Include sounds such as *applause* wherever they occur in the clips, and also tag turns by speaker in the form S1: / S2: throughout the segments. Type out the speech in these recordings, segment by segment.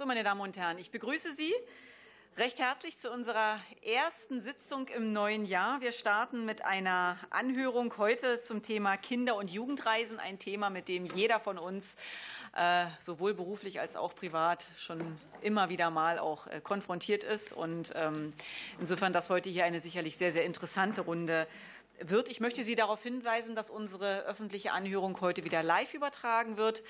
S1: So, meine Damen und Herren, ich begrüße Sie recht herzlich zu unserer ersten Sitzung im neuen Jahr. Wir starten mit einer Anhörung heute zum Thema Kinder- und Jugendreisen, ein Thema, mit dem jeder von uns äh, sowohl beruflich als auch privat schon immer wieder mal auch äh, konfrontiert ist. Und ähm, insofern, dass heute hier eine sicherlich sehr, sehr interessante Runde wird. Ich möchte Sie darauf hinweisen, dass unsere öffentliche Anhörung heute wieder live übertragen wird.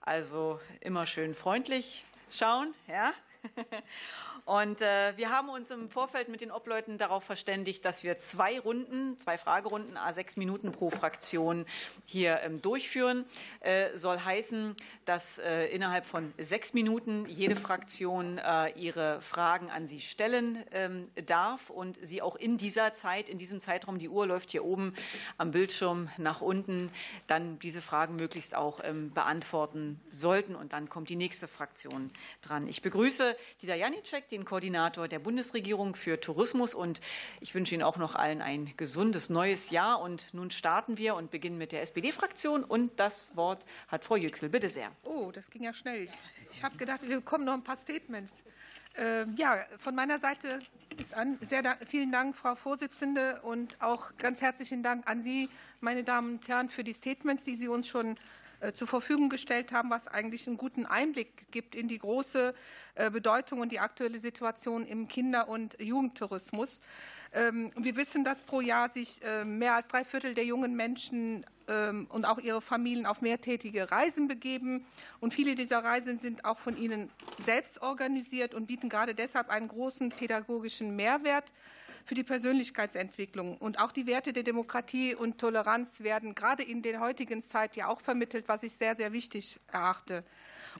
S1: Also immer schön freundlich schauen. Ja? *laughs* Und äh, wir haben uns im Vorfeld mit den Obleuten darauf verständigt, dass wir zwei Runden, zwei Fragerunden, a sechs Minuten pro Fraktion hier ähm, durchführen. Äh, soll heißen, dass äh, innerhalb von sechs Minuten jede Fraktion ihre Fragen an Sie stellen ähm, darf und Sie auch in dieser Zeit, in diesem Zeitraum, die Uhr läuft hier oben am Bildschirm nach unten, dann diese Fragen möglichst auch ähm, beantworten sollten. Und dann kommt die nächste Fraktion dran. Ich begrüße Dieter Janicek, den Koordinator der Bundesregierung für Tourismus. Und ich wünsche Ihnen auch noch allen ein gesundes neues Jahr. Und nun starten wir und beginnen mit der SPD-Fraktion. Und das Wort hat Frau Yüksel. Bitte sehr.
S2: Oh, das ging ja schnell. Ich habe gedacht, wir bekommen noch ein paar Statements. Ähm, ja, von meiner Seite ist an. Sehr vielen Dank, Frau Vorsitzende, und auch ganz herzlichen Dank an Sie, meine Damen und Herren, für die Statements, die Sie uns schon zur Verfügung gestellt haben, was eigentlich einen guten Einblick gibt in die große äh, Bedeutung und die aktuelle Situation im Kinder- und Jugendtourismus. Ähm, wir wissen, dass pro Jahr sich äh, mehr als drei Viertel der jungen Menschen ähm, und auch ihre Familien auf mehrtätige Reisen begeben. Und viele dieser Reisen sind auch von ihnen selbst organisiert und bieten gerade deshalb einen großen pädagogischen Mehrwert für die Persönlichkeitsentwicklung. Und auch die Werte der Demokratie und Toleranz werden gerade in der heutigen Zeit ja auch vermittelt, was ich sehr, sehr wichtig erachte.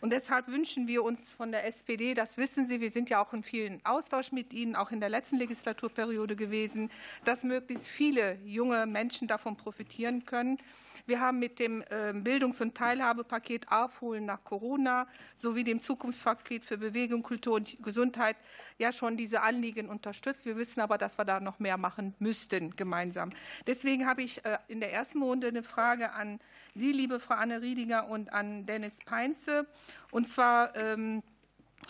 S2: Und deshalb wünschen wir uns von der SPD, das wissen Sie, wir sind ja auch in vielen Austausch mit Ihnen, auch in der letzten Legislaturperiode gewesen, dass möglichst viele junge Menschen davon profitieren können. Wir haben mit dem ähm, Bildungs- und Teilhabepaket Aufholen nach Corona sowie dem Zukunftspaket für Bewegung, Kultur und Gesundheit ja schon diese Anliegen unterstützt. Wir wissen aber, dass wir da noch mehr machen müssten gemeinsam. Deswegen habe ich äh, in der ersten Runde eine Frage an Sie, liebe Frau Anne Riedinger, und an Dennis Peinze. Und zwar ähm,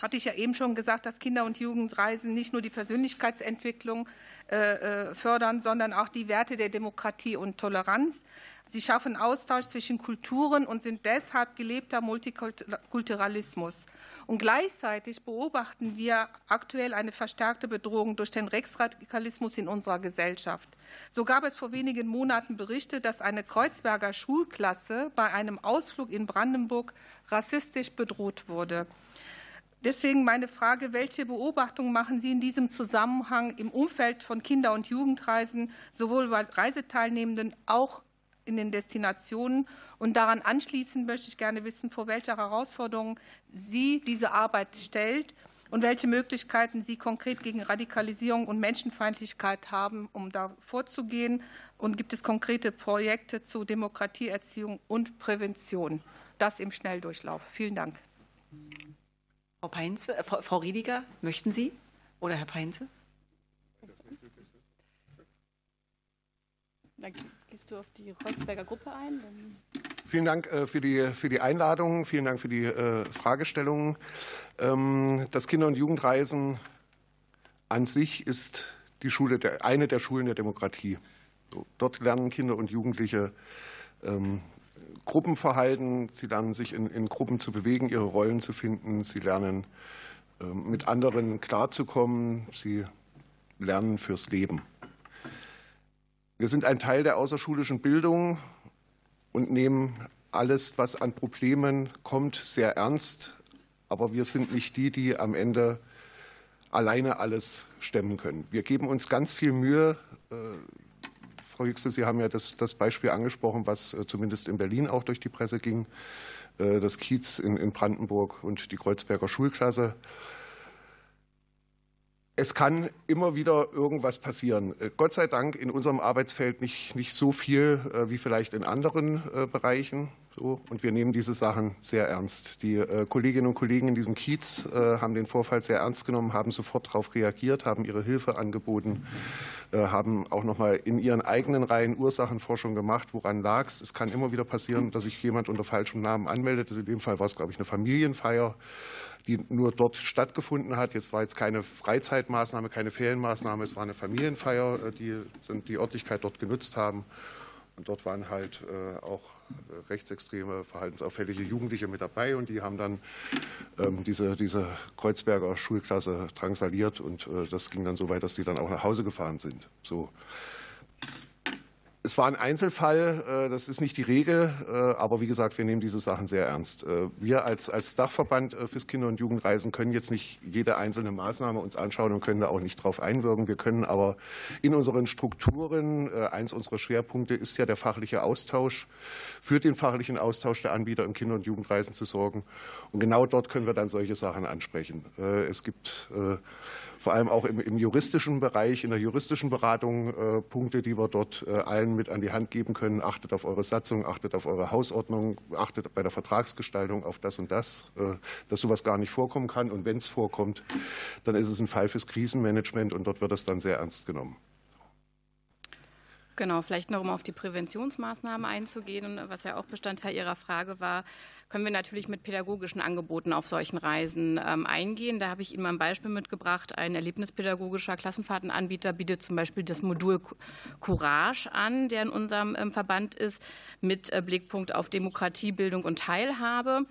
S2: hatte ich ja eben schon gesagt, dass Kinder- und Jugendreisen nicht nur die Persönlichkeitsentwicklung äh, äh, fördern, sondern auch die Werte der Demokratie und Toleranz. Sie schaffen Austausch zwischen Kulturen und sind deshalb gelebter Multikulturalismus. Und gleichzeitig beobachten wir aktuell eine verstärkte Bedrohung durch den Rechtsradikalismus in unserer Gesellschaft. So gab es vor wenigen Monaten Berichte, dass eine Kreuzberger Schulklasse bei einem Ausflug in Brandenburg rassistisch bedroht wurde. Deswegen meine Frage, welche Beobachtungen machen Sie in diesem Zusammenhang im Umfeld von Kinder- und Jugendreisen, sowohl bei Reiseteilnehmenden auch in den Destinationen. Und daran anschließend möchte ich gerne wissen, vor welcher Herausforderung Sie diese Arbeit stellt und welche Möglichkeiten Sie konkret gegen Radikalisierung und Menschenfeindlichkeit haben, um da vorzugehen. Und gibt es konkrete Projekte zu Demokratieerziehung und Prävention? Das im Schnelldurchlauf. Vielen Dank.
S1: Frau Peinze, äh, Frau Riediger, möchten Sie? Oder Herr Peinze?
S3: Dann gehst du auf die Kreuzberger Gruppe ein.
S4: Vielen Dank äh, für die, für die Einladung, vielen Dank für die äh, Fragestellungen. Ähm, das Kinder- und Jugendreisen an sich ist die Schule der, eine der Schulen der Demokratie. Dort lernen Kinder und Jugendliche ähm, Gruppenverhalten, sie lernen sich in, in, Gruppen zu bewegen, ihre Rollen zu finden, sie lernen ähm, mit anderen klarzukommen, sie lernen fürs Leben. Wir sind ein Teil der außerschulischen Bildung und nehmen alles, was an Problemen kommt, sehr ernst. Aber wir sind nicht die, die am Ende alleine alles stemmen können. Wir geben uns ganz viel Mühe. Frau Yüksel, Sie haben ja das, das, Beispiel angesprochen, was äh, zumindest in Berlin auch durch die Presse ging, äh, das Kiez in, in Brandenburg und die Kreuzberger Schulklasse. Es kann immer wieder irgendwas passieren. Äh, Gott sei Dank in unserem Arbeitsfeld nicht, nicht so viel wie vielleicht in anderen Bereichen. So, und wir nehmen diese Sachen sehr ernst. Die Kolleginnen und Kollegen in diesem Kiez haben den Vorfall sehr ernst genommen, haben sofort darauf reagiert, haben ihre Hilfe angeboten, haben auch noch mal in ihren eigenen Reihen Ursachenforschung gemacht. Woran lag es? Es kann immer wieder passieren, dass sich jemand unter falschem Namen anmeldet. In dem Fall war es, glaube ich, eine Familienfeier die nur dort stattgefunden hat. Jetzt war jetzt keine Freizeitmaßnahme, keine Ferienmaßnahme, es war eine Familienfeier, die die Örtlichkeit dort genutzt haben. Und dort waren halt auch rechtsextreme, verhaltensauffällige Jugendliche mit dabei und die haben dann ähm, diese, diese Kreuzberger Schulklasse drangsaliert und äh, das ging dann so weit, dass die dann auch nach Hause gefahren sind. So. Es war ein Einzelfall, äh, das ist nicht die Regel, äh, aber wie gesagt, wir nehmen diese Sachen sehr ernst. Äh, wir als, als Dachverband fürs Kinder- und Jugendreisen können jetzt nicht jede einzelne Maßnahme uns anschauen und können da auch nicht drauf einwirken. Wir können aber in unseren Strukturen, eins unserer Schwerpunkte ist ja der fachliche Austausch, für den fachlichen Austausch der Anbieter im Kinder- und Jugendreisen zu sorgen. Und genau dort können wir dann solche Sachen ansprechen. Es gibt vor allem auch im, im juristischen Bereich, in der juristischen Beratung äh, Punkte, die wir dort äh, allen mit an die Hand geben können. Achtet auf eure Satzung, achtet auf eure Hausordnung, achtet bei der Vertragsgestaltung auf das und das, äh, dass sowas gar nicht vorkommen kann. Und wenn es vorkommt, dann ist es ein Fall fürs Krisenmanagement und dort wird es dann sehr ernst genommen.
S3: Genau, vielleicht noch um auf die Präventionsmaßnahmen einzugehen, was ja auch Bestandteil Ihrer Frage war, können wir natürlich mit pädagogischen Angeboten auf solchen Reisen ähm, eingehen. Da habe ich Ihnen mal ein Beispiel mitgebracht. Ein erlebnispädagogischer Klassenfahrtenanbieter bietet zum Beispiel das Modul Courage an, der in unserem ähm, Verband ist, mit äh, Blickpunkt auf Demokratie, Bildung und Teilhabe.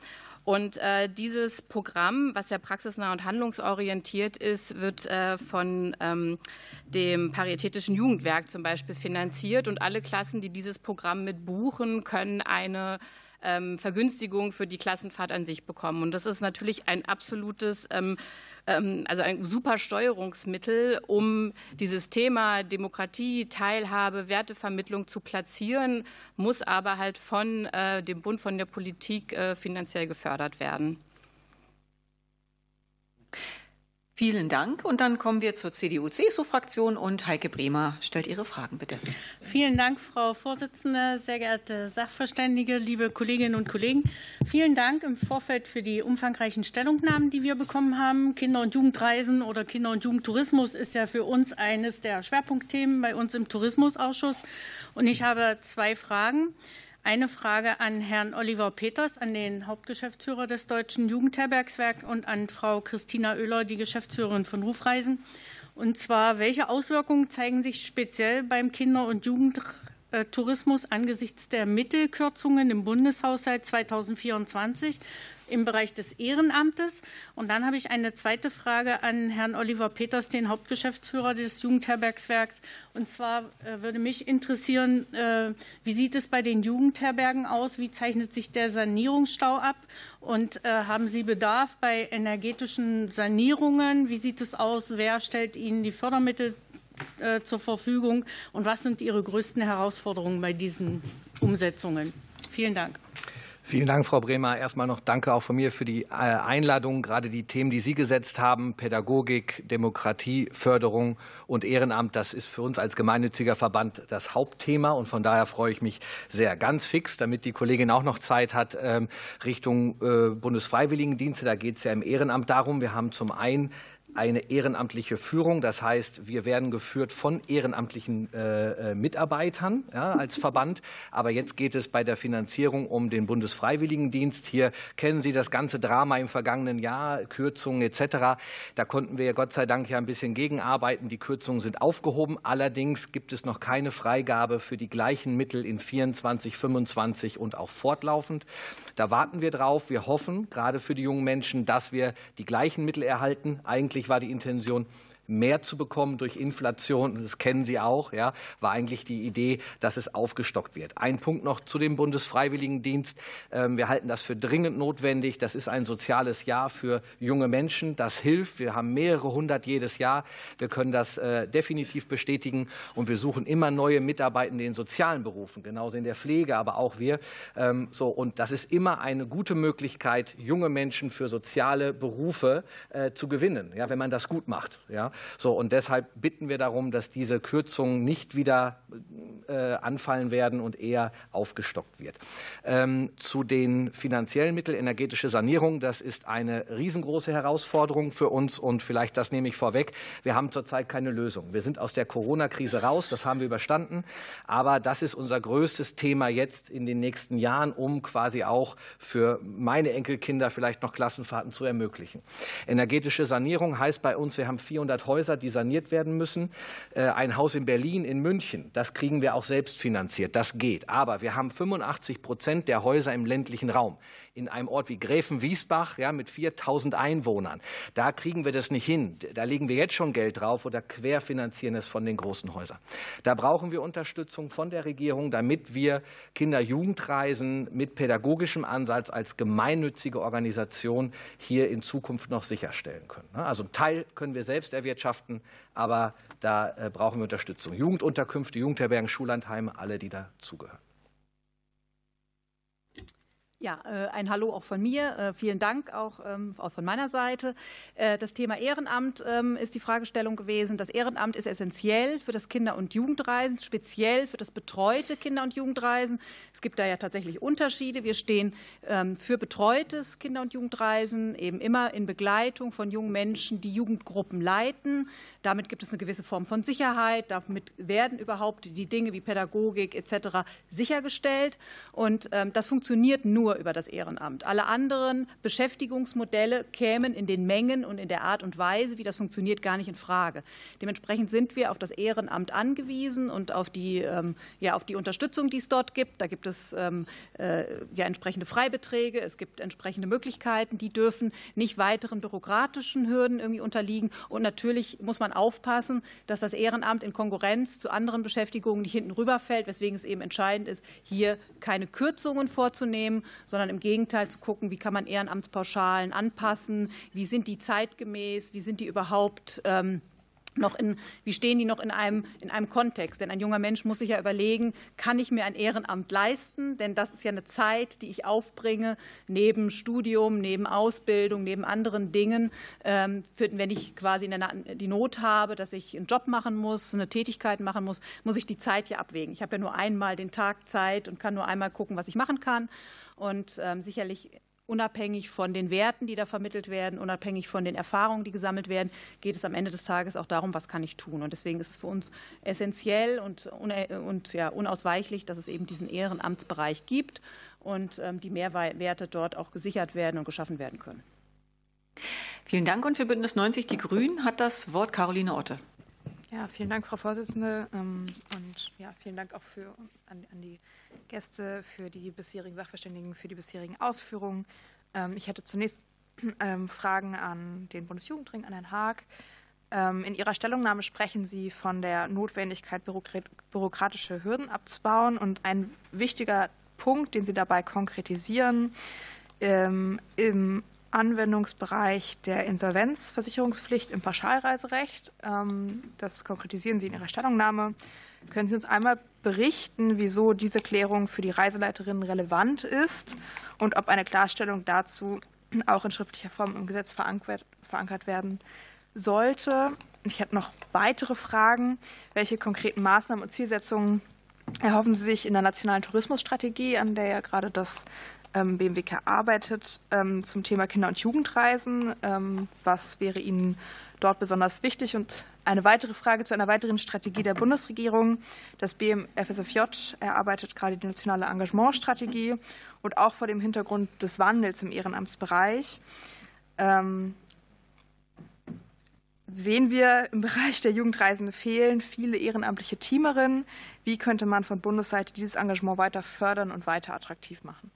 S3: Und äh, dieses Programm, was ja praxisnah und handlungsorientiert ist, wird äh, von ähm, dem Paritätischen Jugendwerk zum Beispiel finanziert. Und alle Klassen, die dieses Programm mit buchen, können eine ähm, Vergünstigung für die Klassenfahrt an sich bekommen. Und das ist natürlich ein absolutes ähm, ähm, also ein super Steuerungsmittel, um dieses Thema Demokratie, Teilhabe, Wertevermittlung zu platzieren, muss aber halt von äh, dem Bund, von der Politik äh, finanziell gefördert werden.
S1: Vielen Dank. Und dann kommen wir zur CDU-CSU-Fraktion und Heike Bremer stellt ihre Fragen, bitte.
S5: Vielen Dank, Frau Vorsitzende, sehr geehrte Sachverständige, liebe Kolleginnen und Kollegen. Vielen Dank im Vorfeld für die umfangreichen Stellungnahmen, die wir bekommen haben. Kinder- und Jugendreisen oder Kinder- und Jugendtourismus ist ja für uns eines der Schwerpunktthemen bei uns im Tourismusausschuss. Und ich habe zwei Fragen. Eine Frage an Herrn Oliver Peters, an den Hauptgeschäftsführer des Deutschen Jugendherbergswerk und an Frau Christina Oehler, die Geschäftsführerin von Rufreisen. Und zwar, welche Auswirkungen zeigen sich speziell beim Kinder- und Jugendtourismus angesichts der Mittelkürzungen im Bundeshaushalt 2024 im Bereich des Ehrenamtes. Und dann habe ich eine zweite Frage an Herrn Oliver Peters, den Hauptgeschäftsführer des Jugendherbergswerks. Und zwar äh, würde mich interessieren, äh, wie sieht es bei den Jugendherbergen aus? Wie zeichnet sich der Sanierungsstau ab? Und äh, haben Sie Bedarf bei energetischen Sanierungen? Wie sieht es aus? Wer stellt Ihnen die Fördermittel zur Verfügung? Und was sind Ihre größten Herausforderungen bei diesen Umsetzungen? Vielen Dank.
S6: Vielen Dank, Frau Bremer. Erstmal noch danke auch von mir für die äh, Einladung. Gerade die Themen, die Sie gesetzt haben, Pädagogik, Demokratie, Förderung und Ehrenamt, das ist für uns als gemeinnütziger Verband das Hauptthema. Und von daher freue ich mich sehr ganz fix, damit die Kollegin auch noch Zeit hat, ähm, Richtung äh, Bundesfreiwilligendienste. Da geht es ja im Ehrenamt darum. Wir haben zum einen eine ehrenamtliche Führung. Das heißt, wir werden geführt von ehrenamtlichen äh, äh, Mitarbeitern ja, als Verband. Aber jetzt geht es bei der Finanzierung um den Bundesfreiwilligendienst. Hier kennen Sie das ganze Drama im vergangenen Jahr, Kürzungen etc. Da konnten wir Gott sei Dank ja ein bisschen gegenarbeiten. Die Kürzungen sind aufgehoben. Allerdings gibt es noch keine Freigabe für die gleichen Mittel in 24, 25 und auch fortlaufend. Da warten wir drauf. Wir hoffen, gerade für die jungen Menschen, dass wir die gleichen Mittel erhalten. Eigentlich war die Intention, mehr zu bekommen durch Inflation, das kennen Sie auch, ja, war eigentlich die Idee, dass es aufgestockt wird. Ein Punkt noch zu dem Bundesfreiwilligendienst. Ähm, wir halten das für dringend notwendig. Das ist ein soziales Jahr für junge Menschen. Das hilft. Wir haben mehrere hundert jedes Jahr. Wir können das äh, definitiv bestätigen und wir suchen immer neue Mitarbeitende in sozialen Berufen, genauso in der Pflege, aber auch wir. Ähm, und das ist immer eine gute Möglichkeit, junge Menschen für soziale Berufe äh, zu gewinnen, wenn man das gut macht. Ja. So, und deshalb bitten wir darum, dass diese Kürzungen nicht wieder äh, anfallen werden und eher aufgestockt wird. Ähm, zu den finanziellen Mitteln energetische Sanierung, das ist eine riesengroße Herausforderung für uns und vielleicht das nehme ich vorweg. Wir haben zurzeit keine Lösung. Wir sind aus der Corona-Krise raus, das haben wir überstanden, aber das ist unser größtes Thema jetzt in den nächsten Jahren, um quasi auch für meine Enkelkinder vielleicht noch Klassenfahrten zu ermöglichen. Energetische Sanierung heißt bei uns, wir haben 400 Häuser, die saniert werden müssen. Äh, ein Haus in Berlin, in München, das kriegen wir auch selbst finanziert. Das geht. Aber wir haben 85 Prozent der Häuser im ländlichen Raum in einem Ort wie Gräfenwiesbach ja, mit 4000 Einwohnern. Da kriegen wir das nicht hin. Da legen wir jetzt schon Geld drauf oder querfinanzieren es von den großen Häusern. Da brauchen wir Unterstützung von der Regierung, damit wir Kinder-Jugendreisen mit pädagogischem Ansatz als gemeinnützige Organisation hier in Zukunft noch sicherstellen können. Also einen Teil können wir selbst erwirtschaften, aber da äh, brauchen wir Unterstützung. Jugendunterkünfte, Jugendherbergen, Schullandheime, alle, die dazugehören.
S7: Ja, äh, ein Hallo auch von mir. Äh, vielen Dank auch ähm, von meiner Seite. Äh, das Thema Ehrenamt ähm, ist die Fragestellung gewesen. Das Ehrenamt ist essentiell für das Kinder- und Jugendreisen, speziell für das betreute Kinder- und Jugendreisen. Es gibt da ja tatsächlich Unterschiede. Wir stehen ähm, für betreutes Kinder- und Jugendreisen eben immer in Begleitung von jungen Menschen, die Jugendgruppen leiten. Damit gibt es eine gewisse Form von Sicherheit. Damit werden überhaupt die Dinge wie Pädagogik etc. sichergestellt. Und das funktioniert nur über das Ehrenamt. Alle anderen Beschäftigungsmodelle kämen in den Mengen und in der Art und Weise, wie das funktioniert, gar nicht in Frage. Dementsprechend sind wir auf das Ehrenamt angewiesen und auf die, ähm, ja, auf die Unterstützung, die es dort gibt. Da gibt es ähm, äh, ja entsprechende Freibeträge, es gibt entsprechende Möglichkeiten, die dürfen nicht weiteren bürokratischen Hürden irgendwie unterliegen. Und natürlich muss man aufpassen, dass das Ehrenamt in Konkurrenz zu anderen Beschäftigungen nicht hinten rüberfällt, weswegen es eben entscheidend ist, hier keine Kürzungen vorzunehmen, sondern im Gegenteil zu gucken, wie kann man Ehrenamtspauschalen anpassen, wie sind die zeitgemäß, wie sind die überhaupt ähm, noch in, wie stehen die noch in einem, in einem Kontext? Denn ein junger Mensch muss sich ja überlegen, kann ich mir ein Ehrenamt leisten? Denn das ist ja eine Zeit, die ich aufbringe, neben Studium, neben Ausbildung, neben anderen Dingen. Ähm, wenn ich quasi die Not habe, dass ich einen Job machen muss, eine Tätigkeit machen muss, muss ich die Zeit ja abwägen. Ich habe ja nur einmal den Tag Zeit und kann nur einmal gucken, was ich machen kann. Und ähm, sicherlich unabhängig von den Werten, die da vermittelt werden, unabhängig von den Erfahrungen, die gesammelt werden, geht es am Ende des Tages auch darum, was kann ich tun. Und deswegen ist es für uns essentiell und, und ja, unausweichlich, dass es eben diesen Ehrenamtsbereich gibt und ähm, die Mehrwerte dort auch gesichert werden und geschaffen werden können.
S1: Vielen Dank. Und für Bündnis 90 Die Grünen hat das Wort Caroline Otte.
S8: Ja, vielen Dank, Frau Vorsitzende. Ähm, und ja, vielen Dank auch für, an, an die Gäste, für die bisherigen Sachverständigen, für die bisherigen Ausführungen. Ähm, ich hätte zunächst *clears throat* ähm, Fragen an den Bundesjugendring, an Herrn Haag. In Ihrer Stellungnahme sprechen Sie von der Notwendigkeit, bürokratische Hürden abzubauen. Und ein wichtiger Punkt, den Sie dabei konkretisieren, im Anwendungsbereich der Insolvenzversicherungspflicht im Pauschalreiserecht. Ähm, das konkretisieren Sie in Ihrer Stellungnahme. Können Sie uns einmal berichten, wieso diese Klärung für die Reiseleiterinnen relevant ist und ob eine Klarstellung dazu auch in schriftlicher Form im Gesetz verankert werden sollte? Ich hätte noch weitere Fragen. Welche konkreten Maßnahmen und Zielsetzungen erhoffen Sie sich in der nationalen Tourismusstrategie, an der ja gerade das ähm, BMWK arbeitet ähm, zum Thema Kinder- und Jugendreisen. Ähm, was wäre Ihnen dort besonders wichtig? Und eine weitere Frage zu einer weiteren Strategie der Bundesregierung. Das BMFSFJ erarbeitet gerade die nationale Engagementstrategie und auch vor dem Hintergrund des Wandels im Ehrenamtsbereich sehen wir im Bereich der Jugendreisende fehlen viele ehrenamtliche Teamerinnen. Wie könnte man von Bundesseite dieses Engagement weiter fördern und weiter attraktiv machen?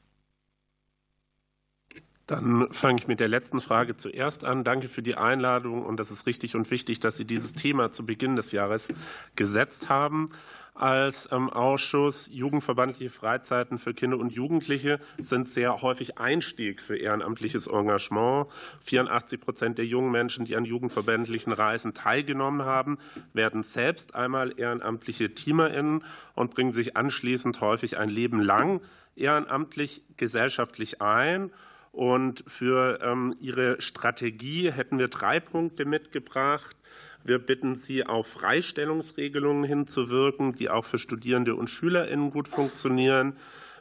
S9: Dann fange ich mit der letzten Frage zuerst an. Danke für die Einladung. Und das ist richtig und wichtig, dass Sie dieses Thema zu Beginn des Jahres gesetzt haben. Als ähm, Ausschuss Jugendverbandliche Freizeiten für Kinder und Jugendliche sind sehr häufig Einstieg für ehrenamtliches Engagement. 84 Prozent der jungen Menschen, die an jugendverbändlichen Reisen teilgenommen haben, werden selbst einmal ehrenamtliche TeamerInnen und bringen sich anschließend häufig ein Leben lang ehrenamtlich gesellschaftlich ein Und für ähm, Ihre Strategie hätten wir drei Punkte mitgebracht. Wir bitten Sie, auf Freistellungsregelungen hinzuwirken, die auch für Studierende und SchülerInnen gut funktionieren.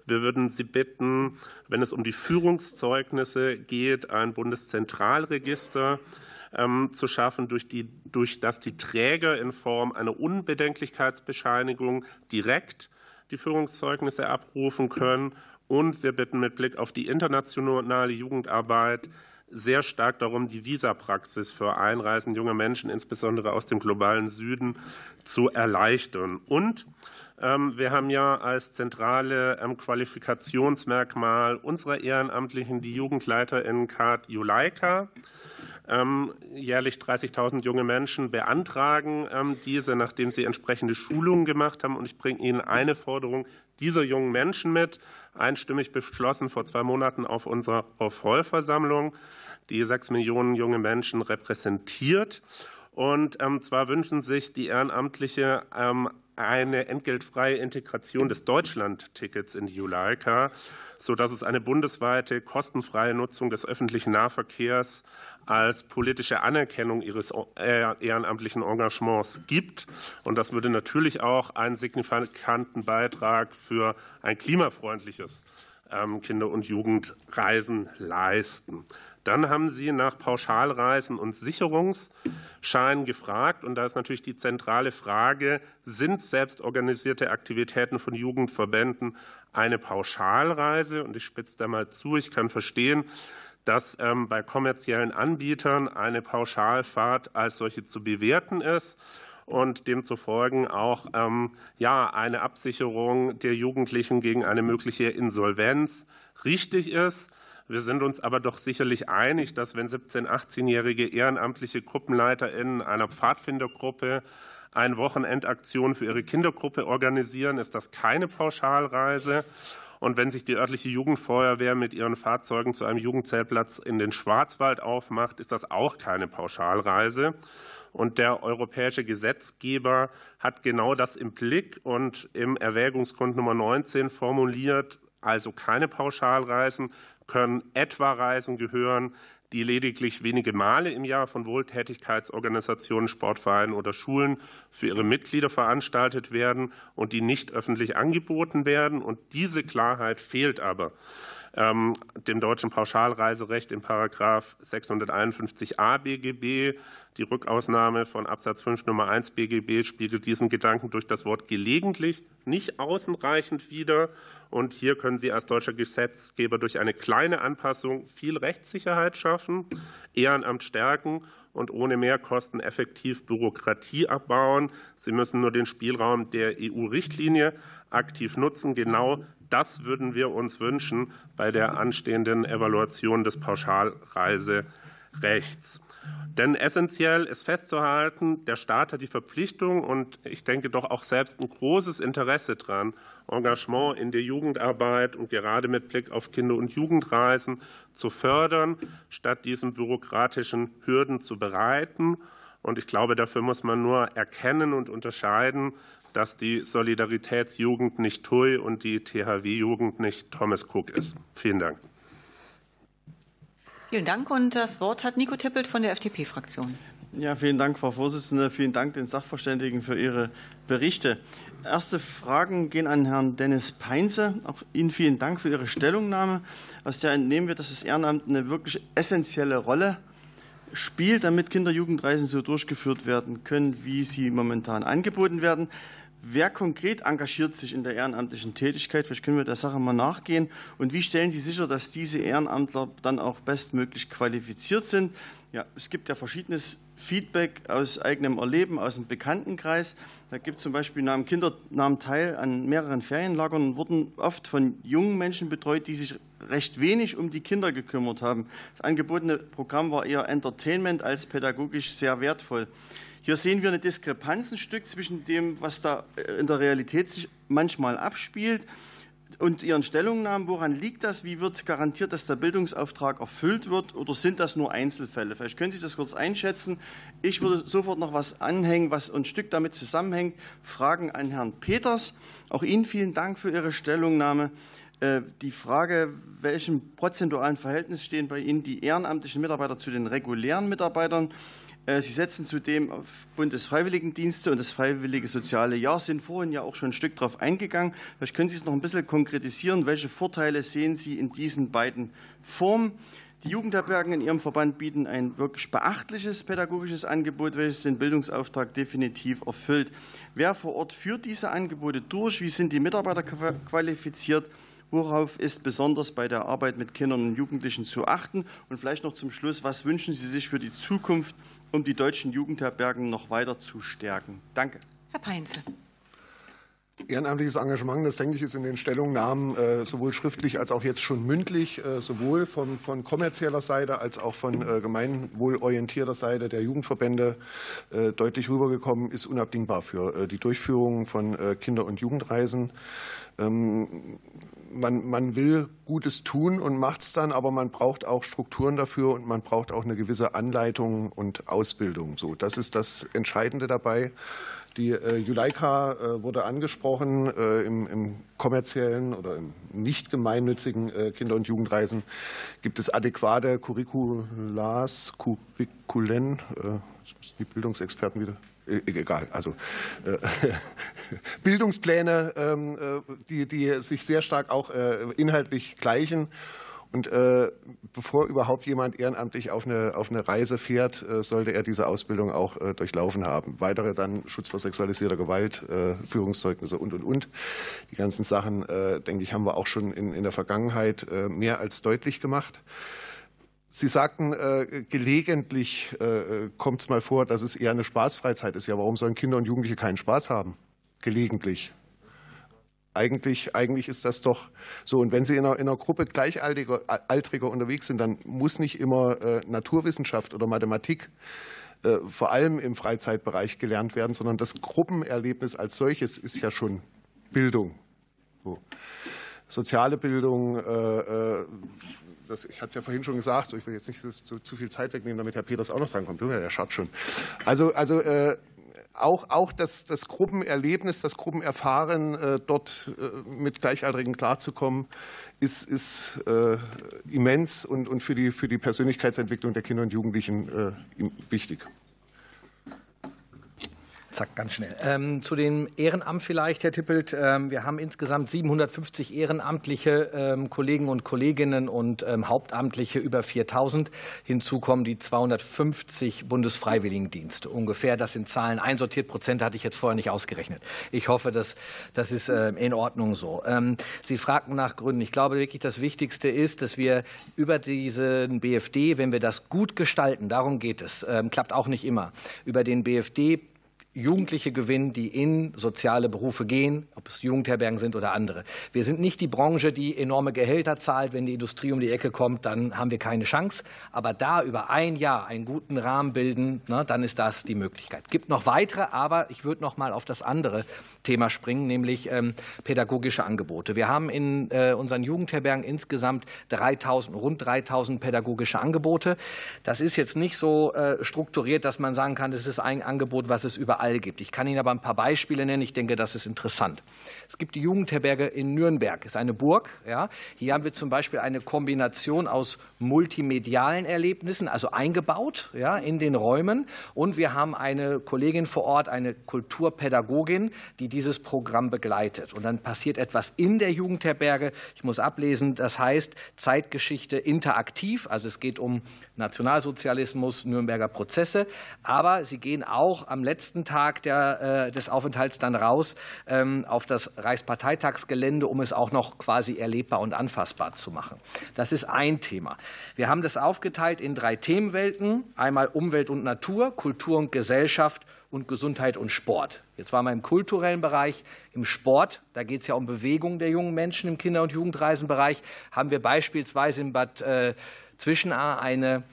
S9: Wir würden Sie bitten, wenn es um die Führungszeugnisse geht, ein Bundeszentralregister ähm, zu schaffen, durch, die, durch das die Träger in Form einer Unbedenklichkeitsbescheinigung direkt die Führungszeugnisse abrufen können. Und wir bitten mit Blick auf die internationale Jugendarbeit sehr stark darum, die Visapraxis für Einreisen junger Menschen, insbesondere aus dem globalen Süden, zu erleichtern. Und ähm, wir haben ja als zentrale ähm, Qualifikationsmerkmal unserer Ehrenamtlichen die Jugendleiterinnen-Card Juleika. Ähm, jährlich 30.000 junge Menschen beantragen diese, nachdem sie entsprechende Schulungen gemacht haben. Und ich bringe Ihnen eine Forderung dieser jungen Menschen mit, einstimmig beschlossen vor zwei Monaten auf unserer Vollversammlung, die sechs Millionen junge Menschen repräsentiert. Und zwar wünschen sich die Ehrenamtliche eine entgeltfreie Integration des Deutschland-Tickets in die Juleika, sodass es eine bundesweite kostenfreie Nutzung des öffentlichen Nahverkehrs als politische Anerkennung ihres äh, ehrenamtlichen Engagements gibt. Und das würde natürlich auch einen signifikanten Beitrag für ein klimafreundliches Kinder- und Jugendreisen leisten. Dann haben Sie nach Pauschalreisen und Sicherungsscheinen gefragt. Und da ist natürlich die zentrale Frage, sind selbstorganisierte Aktivitäten von Jugendverbänden eine Pauschalreise? Und ich spitze da mal zu. Ich kann verstehen, dass ähm, bei kommerziellen Anbietern eine Pauschalfahrt als solche zu bewerten ist und demzufolge auch ähm, ja, eine Absicherung der Jugendlichen gegen eine mögliche Insolvenz richtig ist. Wir sind uns aber doch sicherlich einig, dass wenn 17-, 18-jährige ehrenamtliche GruppenleiterInnen einer Pfadfindergruppe eine Wochenendaktion für ihre Kindergruppe organisieren, ist das keine Pauschalreise. Und wenn sich die örtliche Jugendfeuerwehr mit ihren Fahrzeugen zu einem Jugendzeltplatz in den Schwarzwald aufmacht, ist das auch keine Pauschalreise. Und der europäische Gesetzgeber hat genau das im Blick und im Erwägungsgrund Nummer 19 formuliert, also keine Pauschalreisen, können etwa Reisen gehören, die lediglich wenige Male im Jahr von Wohltätigkeitsorganisationen, Sportvereinen oder Schulen für ihre Mitglieder veranstaltet werden und die nicht öffentlich angeboten werden. Und diese Klarheit fehlt aber dem deutschen Pauschalreiserecht in Paragraph 651a BGB. Die Rückausnahme von Absatz 5 Nummer 1 BGB spiegelt diesen Gedanken durch das Wort gelegentlich nicht ausreichend wider. Und hier können Sie als deutscher Gesetzgeber durch eine kleine Anpassung viel Rechtssicherheit schaffen, Ehrenamt stärken und ohne Mehrkosten effektiv Bürokratie abbauen. Sie müssen nur den Spielraum der EU-Richtlinie aktiv nutzen. Genau das würden wir uns wünschen bei der anstehenden Evaluation des Pauschalreiserechts. Denn essentiell ist festzuhalten, der Staat hat die Verpflichtung und ich denke doch auch selbst ein großes Interesse daran, Engagement in der Jugendarbeit und gerade mit Blick auf Kinder- und Jugendreisen zu fördern, statt diesen bürokratischen Hürden zu bereiten. Und ich glaube, dafür muss man nur erkennen und unterscheiden, dass die Solidaritätsjugend nicht TUI und die THW-Jugend nicht Thomas Cook ist. Vielen Dank.
S1: Vielen Dank. Und das Wort hat Nico Tippelt von der FDP-Fraktion.
S10: Ja, vielen Dank, Frau Vorsitzende. Vielen Dank den Sachverständigen für Ihre Berichte. Erste Fragen gehen an Herrn Dennis Peinze. Auch Ihnen vielen Dank für Ihre Stellungnahme. Aus der entnehmen wir, dass das Ehrenamt eine wirklich essentielle Rolle spielt, damit Kinder-Jugendreisen so durchgeführt werden können, wie sie momentan angeboten werden. Wer konkret engagiert sich in der ehrenamtlichen Tätigkeit? Vielleicht können wir der Sache mal nachgehen. Und wie stellen Sie sicher, dass diese Ehrenamtler dann auch bestmöglich qualifiziert sind? Ja, es gibt ja verschiedenes Feedback aus eigenem Erleben, aus dem Bekanntenkreis. Da gibt es zum Beispiel nahmen Kinder nahmen teil an mehreren Ferienlagern und wurden oft von jungen Menschen betreut, die sich recht wenig um die Kinder gekümmert haben. Das angebotene Programm war eher Entertainment als pädagogisch sehr wertvoll. Hier sehen wir eine Diskrepanz ein Stück zwischen dem, was da äh, in der Realität sich manchmal abspielt und Ihren Stellungnahmen. Woran liegt das? Wie wird garantiert, dass der Bildungsauftrag erfüllt wird? Oder sind das nur Einzelfälle? Vielleicht können Sie das kurz einschätzen. Ich würde sofort noch was anhängen, was ein Stück damit zusammenhängt. Fragen an Herrn Peters. Auch Ihnen vielen Dank für Ihre Stellungnahme. Äh, die Frage, welchem prozentualen Verhältnis stehen bei Ihnen die ehrenamtlichen Mitarbeiter zu den regulären Mitarbeitern? Äh, Sie setzen zudem auf Bundesfreiwilligendienste und das Freiwillige Soziale Jahr, sind vorhin ja auch schon ein Stück darauf eingegangen. Vielleicht können Sie es noch ein bisschen konkretisieren. Welche Vorteile sehen Sie in diesen beiden Formen? Die Jugendherbergen in Ihrem Verband bieten ein wirklich beachtliches pädagogisches Angebot, welches den Bildungsauftrag definitiv erfüllt. Wer vor Ort führt diese Angebote durch? Wie sind die Mitarbeiter qualifiziert? Worauf ist besonders bei der Arbeit mit Kindern und Jugendlichen zu achten? Und vielleicht noch zum Schluss, was wünschen Sie sich für die Zukunft, um die deutschen Jugendherbergen noch weiter zu stärken? Danke.
S1: Herr Peinze.
S4: Ehrenamtliches Engagement, das denke ich, ist in den Stellungnahmen äh, sowohl schriftlich als auch jetzt schon mündlich, äh, sowohl von, von kommerzieller Seite als auch von äh, gemeinwohlorientierter Seite der Jugendverbände deutlich rübergekommen, ist unabdingbar für die Durchführung von Kinder- und Jugendreisen. Ähm, man, man will Gutes tun und macht es dann, aber man braucht auch Strukturen dafür und man braucht auch eine gewisse Anleitung und Ausbildung. So, das ist das Entscheidende dabei. Die äh, Juleika äh, wurde angesprochen. Äh, im, Im kommerziellen oder im nicht gemeinnützigen Kinder- und Jugendreisen gibt es adäquate Curriculars, Curriculen, äh, die Bildungsexperten wieder egal, also äh, *laughs* Bildungspläne, ähm, äh, die, die sich sehr stark auch äh, inhaltlich gleichen und äh, bevor überhaupt jemand ehrenamtlich auf eine, auf eine Reise fährt, äh, sollte er diese Ausbildung auch äh, durchlaufen haben. Weitere dann Schutz vor sexualisierter Gewalt, äh, Führungszeugnisse und, und, und. Die ganzen Sachen, äh, denke ich, haben wir auch schon in, in der Vergangenheit äh, mehr als deutlich gemacht. Sie sagten, äh, gelegentlich äh, kommt es mal vor, dass es eher eine Spaßfreizeit ist. Ja, warum sollen Kinder und Jugendliche keinen Spaß haben? Gelegentlich. Eigentlich, eigentlich ist das doch so. Und wenn Sie in einer, in einer Gruppe Gleichaltriger Altriger unterwegs sind, dann muss nicht immer äh, Naturwissenschaft oder Mathematik äh, vor allem im Freizeitbereich gelernt werden, sondern das Gruppenerlebnis als solches ist ja schon Bildung. So. Soziale Bildung, das, ich hatte es ja vorhin schon gesagt, ich will jetzt nicht so, so, zu viel Zeit wegnehmen, damit Herr Peters auch noch drankommt. Ja, der schaut schon. Also, also äh, auch, auch das, das Gruppenerlebnis, das Gruppenerfahren, äh, dort äh, mit Gleichaltrigen klarzukommen, ist, ist äh, immens und, und für, die, für die Persönlichkeitsentwicklung der Kinder und Jugendlichen wichtig.
S6: Zack, ganz schnell. Ähm, zu dem Ehrenamt vielleicht, Herr Tippelt. Ähm, wir haben insgesamt 750 ehrenamtliche ähm, Kollegen und Kolleginnen und ähm, Hauptamtliche über 4000. Hinzu kommen die 250 Bundesfreiwilligendienste. Ungefähr, das sind Zahlen einsortiert. Prozent hatte ich jetzt vorher nicht ausgerechnet. Ich hoffe, dass, das ist äh, in Ordnung so. Ähm, Sie fragten nach Gründen. Ich glaube wirklich, das Wichtigste ist, dass wir über diesen BFD, wenn wir das gut gestalten, darum geht es, ähm, klappt auch nicht immer, über den BFD Jugendliche gewinnen, die in soziale Berufe gehen, ob es Jugendherbergen sind oder andere. Wir sind nicht die Branche, die enorme Gehälter zahlt. Wenn die Industrie um die Ecke kommt, dann haben wir keine Chance. Aber da über ein Jahr einen guten Rahmen bilden, ne, dann ist das die Möglichkeit. Es gibt noch weitere, aber ich würde noch mal auf das andere Thema springen, nämlich ähm, pädagogische Angebote. Wir haben in äh, unseren Jugendherbergen insgesamt 3000, rund 3000 pädagogische Angebote. Das ist jetzt nicht so äh, strukturiert, dass man sagen kann, das ist ein Angebot, was es überall überall gibt. Ich kann Ihnen aber ein paar Beispiele nennen. Ich denke, das ist interessant. Es gibt die Jugendherberge in Nürnberg, das ist eine Burg. Ja. Hier haben wir zum Beispiel eine Kombination aus multimedialen Erlebnissen, also eingebaut ja, in den Räumen. Und wir haben eine Kollegin vor Ort, eine Kulturpädagogin, die dieses Programm begleitet. Und dann passiert etwas in der Jugendherberge. Ich muss ablesen, das heißt Zeitgeschichte interaktiv. Also es geht um Nationalsozialismus, Nürnberger Prozesse. Aber sie gehen auch am letzten Tag der, äh, des Aufenthalts dann raus ähm, auf das Reichsparteitagsgelände, um es auch noch quasi erlebbar und anfassbar zu machen. Das ist ein Thema. Wir haben das aufgeteilt in drei Themenwelten. Einmal Umwelt und Natur, Kultur und Gesellschaft und Gesundheit und Sport. Jetzt waren wir im kulturellen Bereich. Im Sport, da geht es ja um Bewegung der jungen Menschen im Kinder- und Jugendreisenbereich, haben wir beispielsweise in Bad äh, Zwischenah eine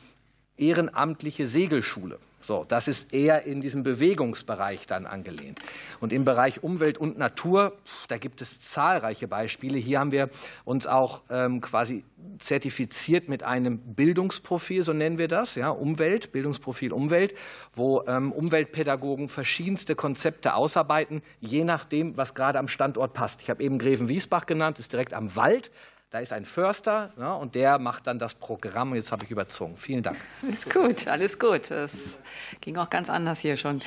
S6: ehrenamtliche Segelschule So, das ist eher in diesem Bewegungsbereich dann angelehnt. Und im Bereich Umwelt und Natur, da gibt es zahlreiche Beispiele. Hier haben wir uns auch ähm, quasi zertifiziert mit einem Bildungsprofil, so nennen wir das, ja, Umwelt, Bildungsprofil Umwelt, wo ähm, Umweltpädagogen verschiedenste Konzepte ausarbeiten, je nachdem, was gerade am Standort passt. Ich habe eben Greven-Wiesbach genannt, ist direkt am Wald. Da ist ein Förster ne, und der macht dann das Programm. Jetzt habe ich überzogen. Vielen Dank. *laughs*
S1: Alles gut, alles gut. Das ging auch ganz anders hier schon.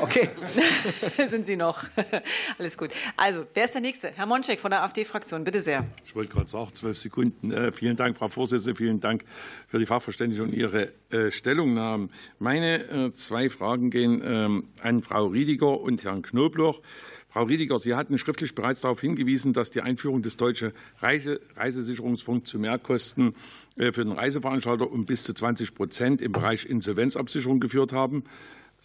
S6: Okay. *laughs*
S1: Sind Sie noch? *laughs* Alles gut. Also, wer ist der Nächste? Herr Monczek von der AfD-Fraktion, bitte sehr.
S11: Ich wollte gerade sagen, zwölf Sekunden. Äh, vielen Dank, Frau Vorsitzende. Vielen Dank für die Fachverständigung und Ihre äh, Stellungnahmen. Meine äh, zwei Fragen gehen ähm, an Frau Riediger und Herrn Knobloch. Frau Riediger, Sie hatten schriftlich bereits darauf hingewiesen, dass die Einführung des Deutschen Reise Reisesicherungsfonds zu Mehrkosten äh, für den Reiseveranstalter um bis zu 20 Prozent im Bereich Insolvenzabsicherung geführt haben.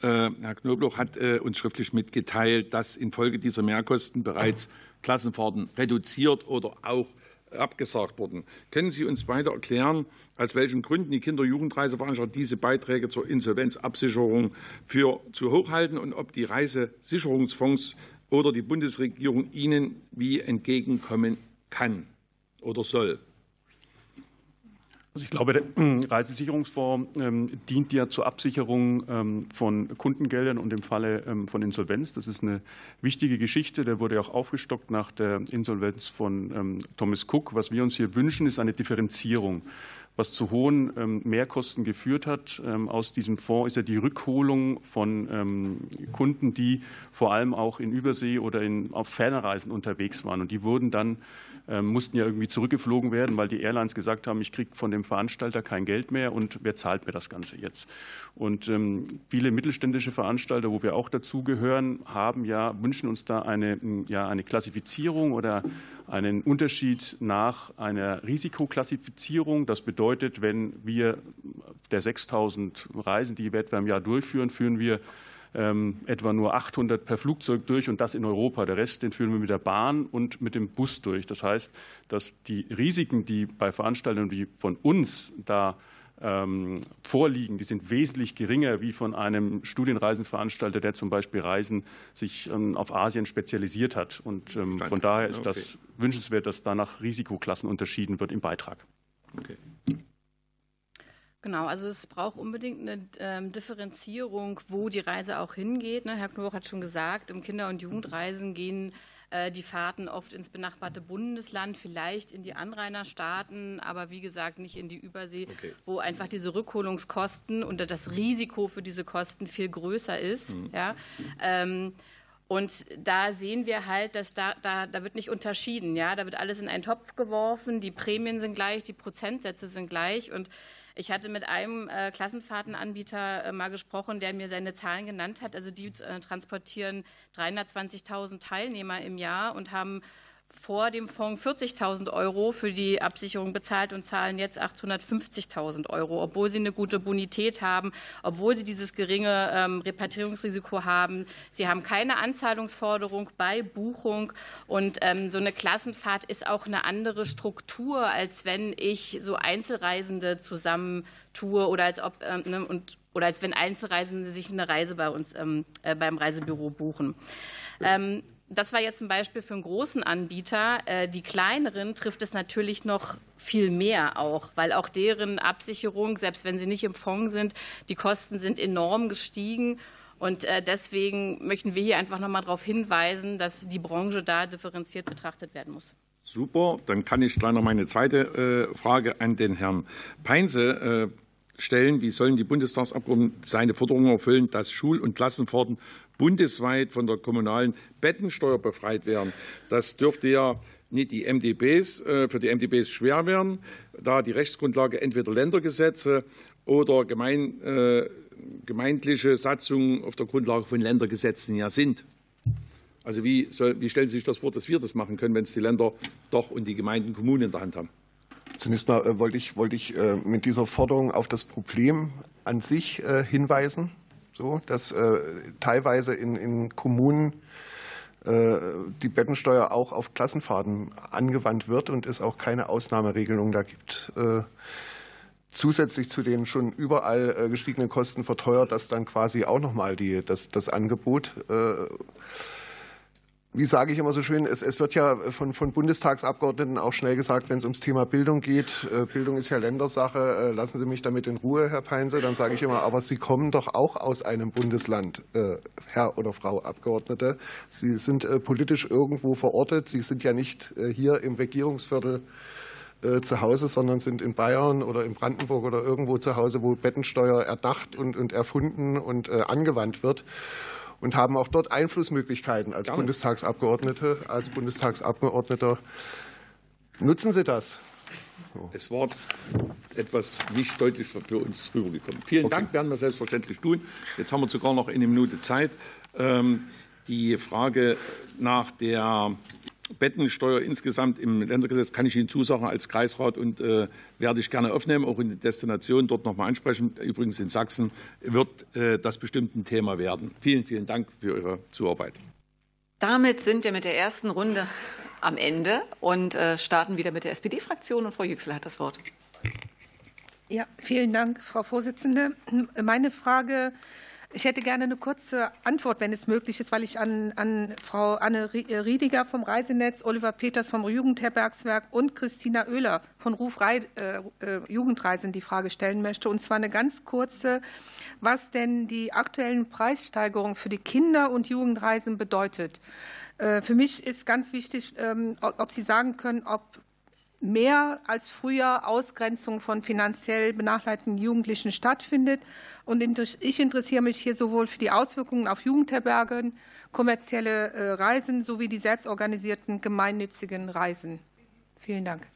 S11: Äh, Herr Knobloch hat äh, uns schriftlich mitgeteilt, dass infolge dieser Mehrkosten bereits Klassenfahrten reduziert oder auch abgesagt wurden. Können Sie uns weiter erklären, aus welchen Gründen die Kinder- und Jugendreiseveranstalter diese Beiträge zur Insolvenzabsicherung für zu hoch halten und ob die Reisesicherungsfonds oder die Bundesregierung ihnen wie entgegenkommen kann oder soll?
S12: Also ich glaube, der *clears throat* Reisesicherungsfonds ähm, dient ja zur Absicherung ähm, von Kundengeldern und im Falle ähm, von Insolvenz. Das ist eine wichtige Geschichte. Der wurde auch aufgestockt nach der Insolvenz von Thomas Cook. Was wir uns hier wünschen, ist eine Differenzierung. Was zu hohen ähm, Mehrkosten geführt hat ähm, aus diesem Fonds, ist ja die Rückholung von ähm, Kunden, die vor allem auch in Übersee oder in, auf Fernreisen unterwegs waren. Und die wurden dann mussten ja irgendwie zurückgeflogen werden, weil die Airlines gesagt haben, ich kriege von dem Veranstalter kein Geld mehr und wer zahlt mir das Ganze jetzt? Und viele mittelständische Veranstalter, wo wir auch dazugehören, haben ja, wünschen uns da eine, ja, eine Klassifizierung oder einen Unterschied nach einer Risikoklassifizierung. Das bedeutet, wenn wir der 6000 Reisen, die wir etwa im Jahr durchführen, führen wir ähm, etwa nur 800 per Flugzeug durch und das in Europa. Der Rest, den führen wir mit der Bahn und mit dem Bus durch. Das heißt, dass die Risiken, die bei Veranstaltern wie von uns da ähm, vorliegen, die sind wesentlich geringer wie von einem Studienreisenveranstalter, der zum Beispiel Reisen sich ähm, auf Asien spezialisiert hat. Und ähm, von daher ist das wünschenswert, dass da nach Risikoklassen unterschieden wird im Beitrag. Okay.
S3: Genau, also es braucht unbedingt eine ähm, Differenzierung, wo die Reise auch hingeht. Ne? Herr Knoch hat schon gesagt, im Kinder- und Jugendreisen gehen äh, die Fahrten oft ins benachbarte Bundesland, vielleicht in die Anrainerstaaten, aber wie gesagt nicht in die Übersee, okay. wo einfach diese Rückholungskosten und das Risiko für diese Kosten viel größer ist. Mhm. Ja. Ähm, und da sehen wir halt, dass da, da, da wird nicht unterschieden. Ja? Da wird alles in einen Topf geworfen, die Prämien sind gleich, die Prozentsätze sind gleich. Und ich hatte mit einem äh, Klassenfahrtenanbieter äh, mal gesprochen, der mir seine Zahlen genannt hat. Also die äh, transportieren 320.000 Teilnehmer im Jahr und haben vor dem Fonds 40.000 Euro für die Absicherung bezahlt und zahlen jetzt 850.000 Euro, obwohl sie eine gute Bonität haben, obwohl sie dieses geringe ähm, Repatriierungsrisiko haben. Sie haben keine Anzahlungsforderung bei Buchung und ähm, so eine Klassenfahrt ist auch eine andere Struktur, als wenn ich so Einzelreisende zusammentue oder als ob ähm, ne, und oder als wenn Einzelreisende sich eine Reise bei uns ähm, äh, beim Reisebüro buchen. Das war jetzt ein Beispiel für einen großen Anbieter. Äh, die kleineren trifft es natürlich noch viel mehr auch, weil auch deren Absicherung, selbst wenn sie nicht im Fonds sind, die Kosten sind enorm gestiegen. Und äh, deswegen möchten wir hier einfach noch mal darauf hinweisen, dass die Branche da differenziert betrachtet werden muss.
S11: Super, dann kann ich gleich noch meine zweite äh, Frage an den Herrn Peinse stellen. Wie sollen die Bundestagsabgeordneten seine Forderung erfüllen, dass Schul- und Klassenfahrten bundesweit von der kommunalen Bettensteuer befreit werden. Das dürfte ja nicht die MDBs, äh, für die MDBs schwer werden, da die Rechtsgrundlage entweder Ländergesetze oder gemein, äh, gemeindliche Satzungen auf der Grundlage von Ländergesetzen ja sind. Also wie, soll, wie stellen Sie sich das vor, dass wir das machen können, wenn es die Länder doch und die Gemeinden Kommunen in der Hand haben?
S4: Zunächst mal äh, wollte ich, wollte ich mit dieser Forderung auf das Problem an sich hinweisen so, dass äh, teilweise in, in Kommunen äh, die Bettensteuer auch auf Klassenfahrten angewandt wird und es auch keine Ausnahmeregelung da gibt. Äh, zusätzlich zu den schon überall gestiegenen Kosten verteuert das dann quasi auch nochmal die, das, das Angebot wie sage ich immer so schön, es, es wird ja von, von, Bundestagsabgeordneten auch schnell gesagt, wenn es ums Thema Bildung geht, äh, Bildung ist ja Ländersache, äh, lassen Sie mich damit in Ruhe, Herr Peinse, dann sage ich immer, aber Sie kommen doch auch aus einem Bundesland, äh, Herr oder Frau Abgeordnete. Sie sind politisch irgendwo verortet, Sie sind ja nicht hier im Regierungsviertel zu Hause, sondern sind in Bayern oder in Brandenburg oder irgendwo zu Hause, wo Bettensteuer erdacht und, und erfunden und angewandt wird und haben auch dort Einflussmöglichkeiten als Gerne. Bundestagsabgeordnete, als Bundestagsabgeordneter. Nutzen Sie das.
S11: Es war etwas nicht deutlich für uns rübergekommen. Vielen okay. Dank, werden wir selbstverständlich tun. Jetzt haben wir sogar noch eine Minute Zeit. Ähm, die Frage nach der Bettensteuer insgesamt im Ländergesetz kann ich Ihnen zusagen als Kreisrat und äh, werde ich gerne aufnehmen, auch in die Destination dort noch mal ansprechen. Übrigens in Sachsen wird äh, das bestimmt ein Thema werden. Vielen, vielen Dank für Ihre Zuarbeit.
S1: Damit sind wir mit der ersten Runde am Ende und äh, starten wieder mit der SPD-Fraktion. Und Frau Yüksel hat das Wort.
S2: Ja, vielen Dank, Frau Vorsitzende. Meine Frage ich hätte gerne eine kurze Antwort, wenn es möglich ist, weil ich an, an Frau Anne äh, Riediger vom Reisenetz, Oliver Peters vom Jugendherbergswerk und Christina Oehler von Ruf äh, äh, Jugendreisen die Frage stellen möchte. Und zwar eine ganz kurze, was denn die aktuellen Preissteigerungen für die Kinder- und Jugendreisen bedeutet. Äh, für mich ist ganz wichtig, ähm, ob Sie sagen können, ob mehr als früher Ausgrenzung von finanziell benachteiligten Jugendlichen stattfindet. Und ich interessiere mich hier sowohl für die Auswirkungen auf Jugendherbergen, kommerzielle äh, Reisen sowie die selbstorganisierten gemeinnützigen Reisen. Vielen Dank.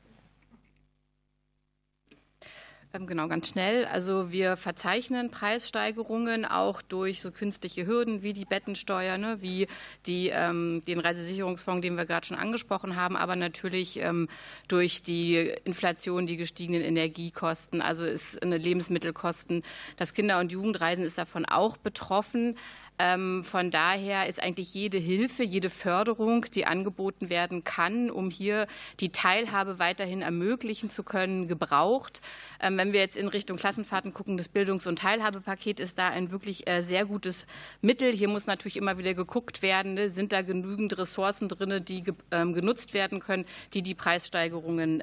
S3: Ähm, genau, ganz schnell. Also wir verzeichnen Preissteigerungen auch durch so künstliche Hürden wie die Bettensteuer, ne, wie die, ähm, den Reisesicherungsfonds, den wir gerade schon angesprochen haben, aber natürlich ähm, durch die Inflation, die gestiegenen Energiekosten, also ist eine Lebensmittelkosten. Das Kinder- und Jugendreisen ist davon auch betroffen. Ähm, von daher ist eigentlich jede Hilfe, jede Förderung, die angeboten werden kann, um hier die Teilhabe weiterhin ermöglichen zu können, gebraucht. Ähm, wenn wir jetzt in Richtung Klassenfahrten gucken, das Bildungs- und Teilhabepaket ist da ein wirklich äh, sehr gutes Mittel. Hier muss natürlich immer wieder geguckt werden, ne, sind da genügend Ressourcen drin, die ähm, genutzt werden können, die die Preissteigerungen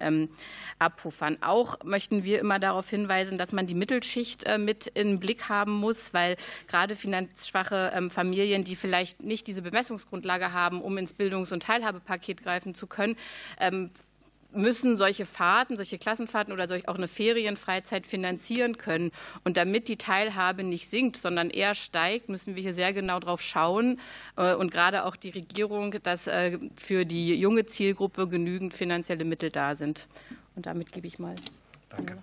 S3: abpuffern. Auch möchten wir immer darauf hinweisen, dass man die Mittelschicht äh, mit im Blick haben muss, weil gerade finanzschwache ähm, Familien, die vielleicht nicht diese Bemessungsgrundlage haben, um ins Bildungs- und Teilhabepaket greifen zu können, ähm, müssen solche Fahrten, solche Klassenfahrten oder auch eine Ferienfreizeit finanzieren können. Und damit die Teilhabe nicht sinkt, sondern eher steigt, müssen wir hier sehr genau drauf schauen äh, und gerade auch die Regierung, dass äh, für die junge Zielgruppe genügend finanzielle Mittel da sind. Und damit gebe ich mal.
S6: Danke.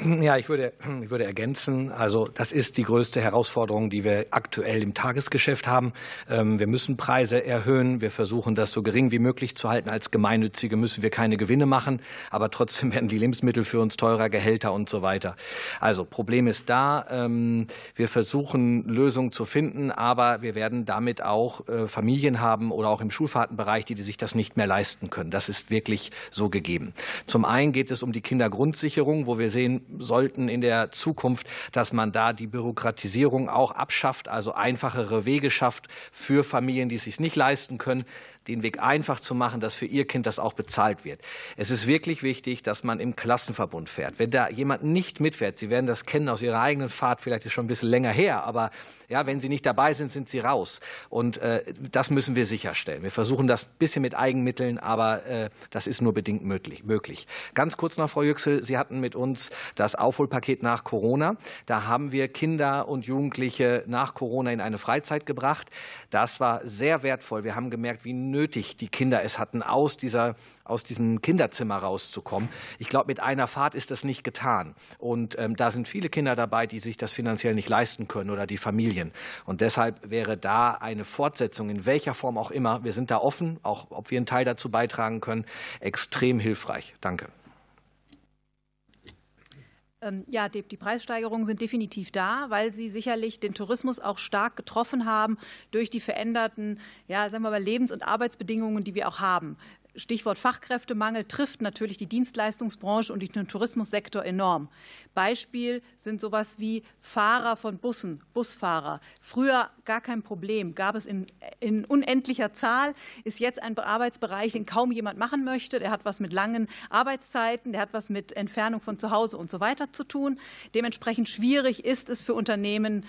S6: Ja, ich würde, ich würde ergänzen, also das ist die größte Herausforderung, die wir aktuell im Tagesgeschäft haben. Ähm, wir müssen Preise erhöhen. Wir versuchen, das so gering wie möglich zu halten. Als Gemeinnützige müssen wir keine Gewinne machen, aber trotzdem *laughs* werden die Lebensmittel für uns teurer, Gehälter und so weiter. Also Problem ist da. Ähm, wir versuchen, Lösungen zu finden, aber wir werden damit auch äh, Familien haben oder auch im Schulfahrtenbereich, die sich das nicht mehr leisten können. Das ist wirklich so gegeben. Zum einen geht es um die Kindergrundsicherung, wo wir sehen, sollten in der Zukunft, dass man da die Bürokratisierung auch abschafft, also einfachere Wege schafft für Familien, die es sich nicht leisten können, den Weg einfach zu machen, dass für Ihr Kind das auch bezahlt wird. Es ist wirklich wichtig, dass man im Klassenverbund fährt. Wenn da jemand nicht mitfährt, Sie werden das kennen aus Ihrer eigenen Fahrt, vielleicht ist schon ein bisschen länger her, aber ja, wenn Sie nicht dabei sind, sind Sie raus. Und äh, das müssen wir sicherstellen. Wir versuchen das ein bisschen mit Eigenmitteln, aber äh, das ist nur bedingt möglich. möglich. Ganz kurz noch, Frau Yüksel, Sie hatten mit uns das Aufholpaket nach Corona. Da haben wir Kinder und Jugendliche nach Corona in eine Freizeit gebracht. Das war sehr wertvoll. Wir haben gemerkt, wie nötig die Kinder es hatten, aus, dieser, aus diesem Kinderzimmer rauszukommen. Ich glaube, mit einer Fahrt ist das nicht getan. Und ähm, da sind viele Kinder dabei, die sich das finanziell nicht leisten können oder die Familien. Und deshalb wäre da eine Fortsetzung, in welcher Form auch immer, wir sind da offen, auch ob wir einen Teil dazu beitragen können, extrem hilfreich. Danke.
S7: Ähm, ja, die Preissteigerungen sind definitiv da, weil sie sicherlich den Tourismus auch stark getroffen haben durch die veränderten ja, sagen wir mal, Lebens- und Arbeitsbedingungen, die wir auch haben. Stichwort Fachkräftemangel trifft natürlich die Dienstleistungsbranche und den Tourismussektor enorm. Beispiel sind sowas wie Fahrer von Bussen, Busfahrer. Früher gar kein Problem, gab es in, in unendlicher Zahl, ist jetzt ein Arbeitsbereich, den kaum jemand machen möchte. Der hat was mit langen Arbeitszeiten, der hat was mit Entfernung von zu Hause und so weiter zu tun. Dementsprechend schwierig ist es für Unternehmen,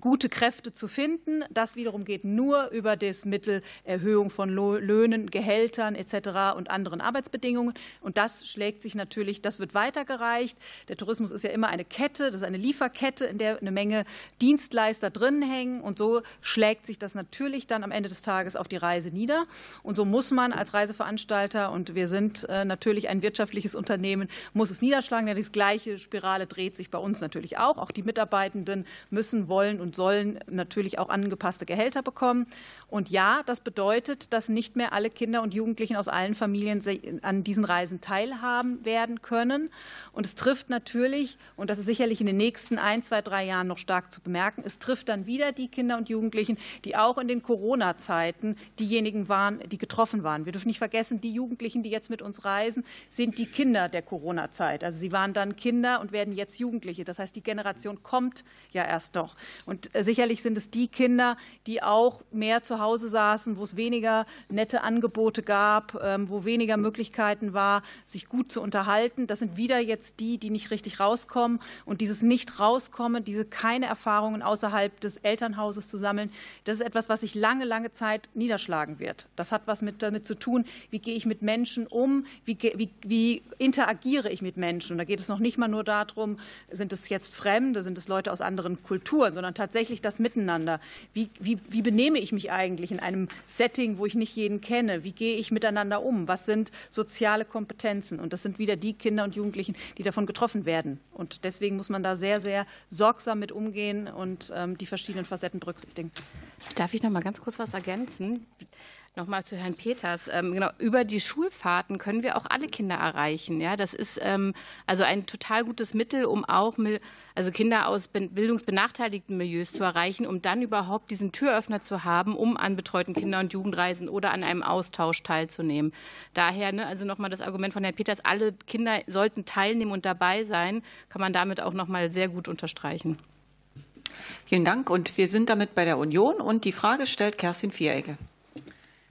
S7: gute Kräfte zu finden. Das wiederum geht nur über das Mittel Erhöhung von Löhnen, Gehältern etc. und anderen Arbeitsbedingungen. Und das schlägt sich natürlich, das wird weitergereicht. Der Tourismus ist ja immer eine Kette, das ist eine Lieferkette, in der eine Menge Dienstleister drin hängen. Und so schlägt sich das natürlich dann am Ende des Tages auf die Reise nieder. Und so muss man als Reiseveranstalter, und wir sind äh, natürlich ein wirtschaftliches Unternehmen, muss es niederschlagen. Ja, die gleiche Spirale dreht sich bei uns natürlich auch. Auch die Mitarbeitenden müssen, wollen und und sollen natürlich auch angepasste Gehälter bekommen. Und ja, das bedeutet, dass nicht mehr alle Kinder und Jugendlichen aus allen Familien an diesen Reisen teilhaben werden können. Und es trifft natürlich, und das ist sicherlich in den nächsten ein, zwei, drei Jahren noch stark zu bemerken, es trifft dann wieder die Kinder und Jugendlichen, die auch in den Corona-Zeiten diejenigen waren, die getroffen waren. Wir dürfen nicht vergessen, die Jugendlichen, die jetzt mit uns reisen, sind die Kinder der Corona-Zeit. Also sie waren dann Kinder und werden jetzt Jugendliche. Das heißt, die Generation kommt ja erst noch. Und äh, sicherlich sind es die Kinder, die auch mehr zu Hause saßen, wo es weniger nette Angebote gab, ähm, wo weniger Möglichkeiten war, sich gut zu unterhalten. Das sind wieder jetzt die, die nicht richtig rauskommen. Und dieses Nicht-Rauskommen, diese keine Erfahrungen außerhalb des Elternhauses zu sammeln, das ist etwas, was sich lange, lange Zeit niederschlagen wird. Das hat was mit, damit zu tun, wie gehe ich mit Menschen um, wie, wie, wie interagiere ich mit Menschen. Und da geht es noch nicht mal nur darum, sind es jetzt Fremde, sind es Leute aus anderen Kulturen, sondern tatsächlich das Miteinander. Wie, wie, wie benehme ich mich eigentlich in einem Setting, wo ich nicht jeden kenne? Wie gehe ich miteinander um? Was sind soziale Kompetenzen? Und das sind wieder die Kinder und Jugendlichen, die davon getroffen werden. Und deswegen muss man da sehr, sehr sorgsam mit umgehen und ähm, die verschiedenen Facetten berücksichtigen.
S3: Darf ich noch mal ganz kurz was ergänzen? Nochmal zu Herrn Peters. Ähm, genau, über die Schulfahrten können wir auch alle Kinder erreichen. Ja, das ist ähm, also ein total gutes Mittel, um auch also Kinder aus bildungsbenachteiligten Milieus zu erreichen, um dann überhaupt diesen Türöffner zu haben, um an betreuten Kinder- und Jugendreisen oder an einem Austausch teilzunehmen. Daher, ne, also nochmal das Argument von Herrn Peters, alle Kinder sollten teilnehmen und dabei sein, kann man damit auch nochmal sehr gut unterstreichen.
S1: Vielen Dank. Und wir sind damit bei der Union. Und die Frage stellt Kerstin Vierecke.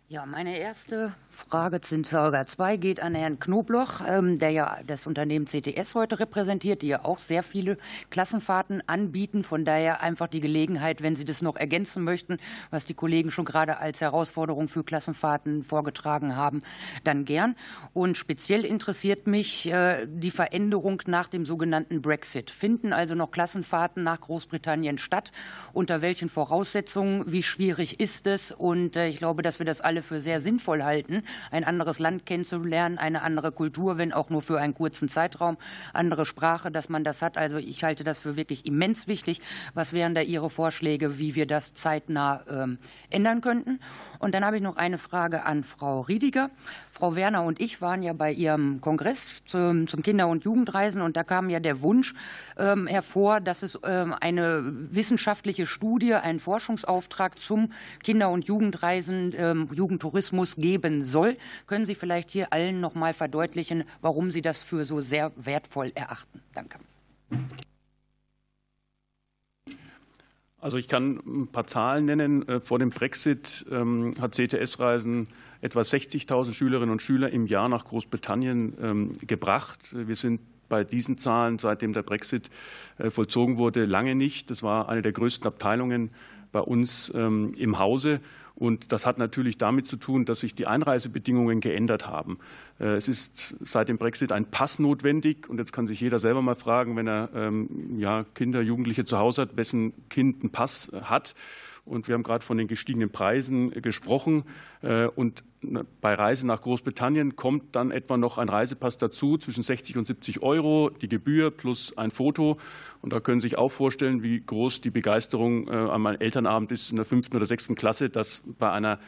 S13: Ja, meine erste Frage Frage 2 geht an Herrn Knobloch, ähm, der ja das Unternehmen CTS heute repräsentiert, die ja auch sehr viele Klassenfahrten anbieten. Von daher einfach die Gelegenheit, wenn Sie das noch ergänzen möchten, was die Kollegen schon gerade als Herausforderung für Klassenfahrten vorgetragen haben, dann gern. Und speziell interessiert mich äh, die Veränderung nach dem sogenannten Brexit. Finden also noch Klassenfahrten nach Großbritannien statt? Unter welchen Voraussetzungen? Wie schwierig ist es? Und äh, ich glaube, dass wir das alle für sehr sinnvoll halten, ein anderes Land kennenzulernen, eine andere Kultur, wenn auch nur für einen kurzen Zeitraum, andere Sprache, dass man das hat. Also ich halte das für wirklich immens wichtig. Was wären da Ihre Vorschläge, wie wir das zeitnah ähm, ändern könnten? Und dann habe ich noch eine Frage an Frau Riediger. Frau Werner und ich waren ja bei Ihrem Kongress zum, zum Kinder- und Jugendreisen und da kam ja der Wunsch ähm, hervor, dass es ähm, eine wissenschaftliche Studie, einen Forschungsauftrag zum Kinder- und Jugendreisen, ähm, Jugendtourismus geben soll. Können Sie vielleicht hier allen noch mal verdeutlichen, warum Sie das für so sehr wertvoll erachten? Danke.
S12: Also ich kann ein paar Zahlen nennen. Äh, vor dem Brexit ähm, hat CTS-Reisen etwa 60.000 Schülerinnen und Schüler im Jahr nach Großbritannien ähm, gebracht. Wir sind bei diesen Zahlen, seitdem der Brexit äh, vollzogen wurde, lange nicht. Das war eine der größten Abteilungen bei uns ähm, im Hause. Und das hat natürlich damit zu tun, dass sich die Einreisebedingungen geändert haben. Äh, es ist seit dem Brexit ein Pass notwendig. Und jetzt kann sich jeder selber mal fragen, wenn er ähm, ja, Kinder, Jugendliche zu Hause hat, wessen Kind einen Pass hat. Und wir haben gerade von den gestiegenen Preisen gesprochen. Äh, und bei Reisen nach Großbritannien kommt dann etwa noch ein Reisepass dazu, zwischen 60 und 70 Euro, die Gebühr plus ein Foto. Und da können Sie sich auch vorstellen, wie groß die Begeisterung äh, an meinem Elternabend ist in der fünften oder sechsten Klasse, dass bei einer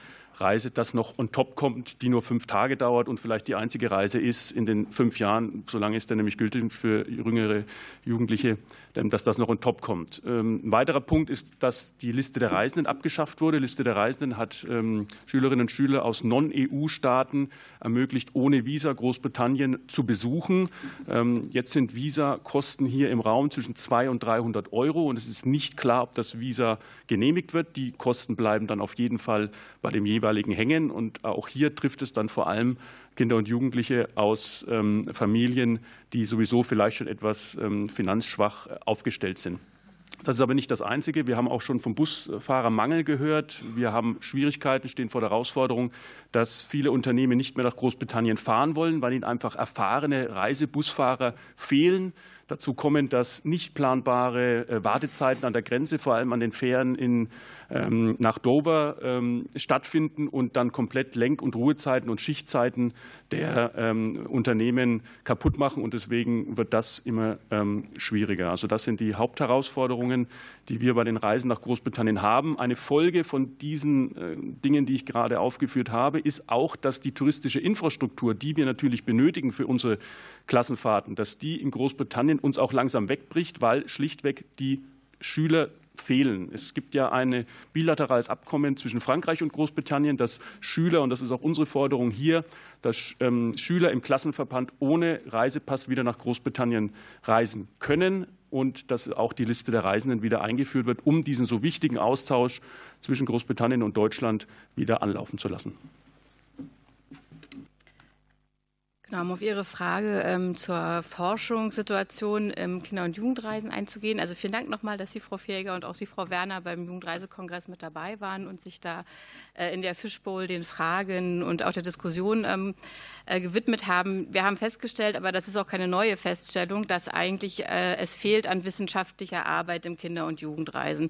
S12: Reise, das noch on top kommt, die nur fünf Tage dauert und vielleicht die einzige Reise ist in den fünf Jahren, solange ist der nämlich gültig für jüngere Jugendliche, dass das noch on top kommt. Ähm, ein weiterer Punkt ist, dass die Liste der Reisenden abgeschafft wurde. Die Liste der Reisenden hat ähm, Schülerinnen und Schüler aus Non-EU-Staaten ermöglicht, ohne Visa Großbritannien zu besuchen. Ähm, jetzt sind Visa-Kosten hier im Raum zwischen 200 und 300 Euro und es ist nicht klar, ob das Visa genehmigt wird. Die Kosten bleiben dann auf jeden Fall bei dem jeweiligen hängen und auch hier trifft es dann vor allem Kinder und Jugendliche aus ähm, Familien, die sowieso vielleicht schon etwas ähm, finanzschwach aufgestellt sind. Das ist aber nicht das Einzige. Wir haben auch schon vom Busfahrermangel gehört. Wir haben Schwierigkeiten, stehen vor der Herausforderung, dass viele Unternehmen nicht mehr nach Großbritannien fahren wollen, weil ihnen einfach erfahrene Reisebusfahrer fehlen. Dazu kommen, dass nicht planbare äh, Wartezeiten an der Grenze, vor allem an den Fähren in, ähm, nach Dover, ähm, stattfinden und dann komplett Lenk- und Ruhezeiten und Schichtzeiten der ähm, Unternehmen kaputt machen. Und deswegen wird das immer schwieriger. Also das sind die Hauptherausforderungen, die wir bei den Reisen nach Großbritannien haben. Eine Folge von diesen äh, Dingen, die ich gerade aufgeführt habe, ist auch, dass die touristische Infrastruktur, die wir natürlich benötigen für unsere Klassenfahrten, dass die in Großbritannien uns auch langsam wegbricht, weil schlichtweg die Schüler fehlen. Es gibt ja ein bilaterales Abkommen zwischen Frankreich und Großbritannien, dass Schüler, und das ist auch unsere Forderung hier, dass ähm, Schüler im Klassenverband ohne Reisepass wieder nach Großbritannien reisen können und dass auch die Liste der Reisenden wieder eingeführt wird, um diesen so wichtigen Austausch zwischen Großbritannien und Deutschland wieder anlaufen zu lassen.
S3: Genau, um auf Ihre Frage ähm, zur Forschungssituation im Kinder- und Jugendreisen einzugehen. Also vielen Dank nochmal, dass Sie, Frau Fähiger, und auch Sie, Frau Werner, beim Jugendreisekongress mit dabei waren und sich da äh, in der Fishbowl den Fragen und auch der Diskussion ähm, äh, gewidmet haben. Wir haben festgestellt, aber das ist auch keine neue Feststellung, dass eigentlich äh, es fehlt an wissenschaftlicher Arbeit im Kinder- und Jugendreisen.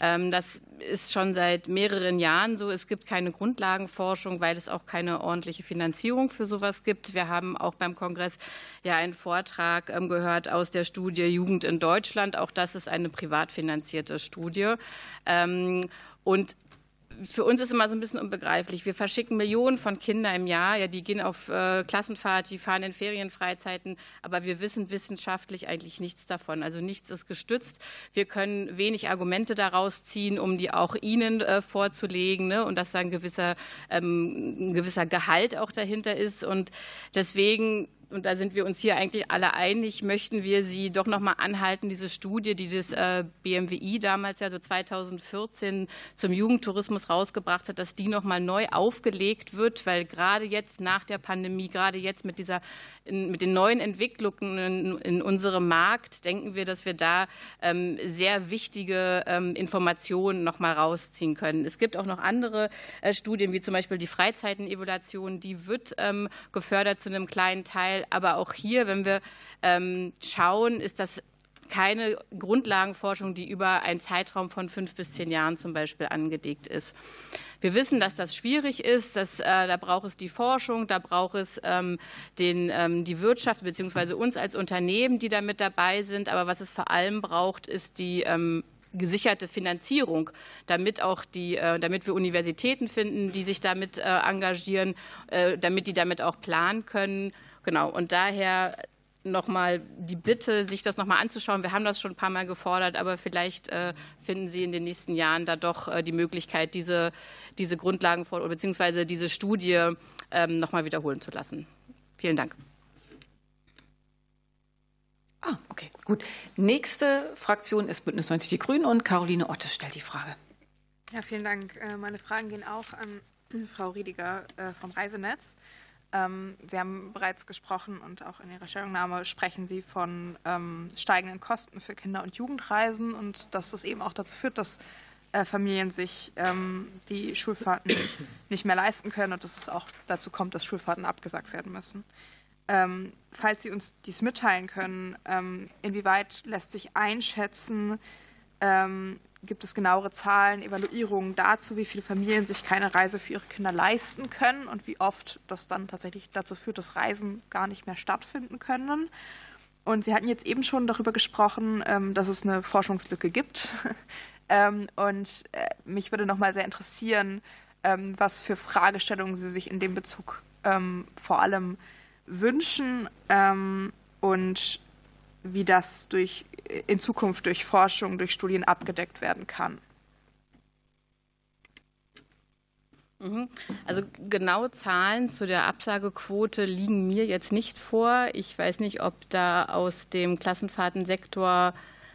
S3: Ähm, das ist schon seit mehreren Jahren so. Es gibt keine Grundlagenforschung, weil es auch keine ordentliche Finanzierung für sowas gibt. Wir haben auch beim Kongress ja einen Vortrag ähm, gehört aus der Studie Jugend in Deutschland. Auch das ist eine privat finanzierte Studie. Ähm, und für uns ist immer so ein bisschen unbegreiflich. Wir verschicken Millionen von Kindern im Jahr, ja, die gehen auf äh, Klassenfahrt, die fahren in Ferienfreizeiten, aber wir wissen wissenschaftlich eigentlich nichts davon. Also nichts ist gestützt. Wir können wenig Argumente daraus ziehen, um die auch Ihnen äh, vorzulegen ne? und dass da ein gewisser, ähm, ein gewisser Gehalt auch dahinter ist. Und deswegen und da sind wir uns hier eigentlich alle einig, möchten wir Sie doch noch mal anhalten, diese Studie, die das äh, BMWI damals ja so 2014 zum Jugendtourismus rausgebracht hat, dass die noch mal neu aufgelegt wird, weil gerade jetzt nach der Pandemie, gerade jetzt mit dieser mit den neuen Entwicklungen in, unserem Markt denken wir, dass wir da ähm, sehr wichtige ähm, Informationen noch mal rausziehen können. Es gibt auch noch andere äh, Studien, wie zum Beispiel die Freizeitenevaluation, die wird ähm, gefördert zu einem kleinen Teil Teil. Aber auch hier, wenn wir ähm, schauen, ist das keine Grundlagenforschung, die über einen Zeitraum von fünf bis zehn Jahren zum Beispiel angelegt ist. Wir wissen, dass das schwierig ist. Dass, äh, da braucht es die Forschung, da braucht es ähm, den, ähm, die Wirtschaft bzw. uns als Unternehmen, die da mit dabei sind. Aber was es vor allem braucht, ist die ähm, gesicherte Finanzierung, damit auch die, äh, damit wir Universitäten finden, die sich damit äh, engagieren, äh, damit die damit auch planen können Genau, und daher nochmal die Bitte, sich das nochmal anzuschauen. Wir haben das schon ein paar Mal gefordert, aber vielleicht äh, finden Sie in den nächsten Jahren da doch äh, die Möglichkeit, diese, diese Grundlagen bzw. diese Studie ähm, nochmal wiederholen zu lassen. Vielen Dank.
S1: Ah, okay, gut. Nächste Fraktion ist Bündnis 90 Die Grünen und Caroline Otte stellt die Frage.
S8: Ja, vielen Dank. Äh, meine Fragen gehen auch an Frau Riediger vom Reisenetz. Ähm, Sie haben bereits gesprochen und auch in Ihrer Stellungnahme sprechen Sie von ähm, steigenden Kosten für Kinder- und Jugendreisen und dass das eben auch dazu führt, dass äh, Familien sich ähm, die Schulfahrten *coughs* nicht mehr leisten können und dass es auch dazu kommt, dass Schulfahrten abgesagt werden müssen. falls Sie uns dies mitteilen können, inwieweit lässt sich einschätzen, Gibt es genauere Zahlen, Evaluierungen dazu, wie viele Familien sich keine Reise für ihre Kinder leisten können und wie oft das dann tatsächlich dazu führt, dass Reisen gar nicht mehr stattfinden können? Und Sie hatten jetzt eben schon darüber gesprochen, ähm, dass es eine Forschungslücke gibt. *laughs* Ähm, und äh, mich würde noch mal sehr interessieren, ähm, was für Fragestellungen Sie sich in dem Bezug vor allem wünschen und wie das durch, in Zukunft durch Forschung, durch Studien abgedeckt werden kann.
S3: Mhm. Also genaue Zahlen zu der Absagequote liegen mir jetzt nicht vor. Ich weiß nicht, ob da aus dem Klassenfahrtensektor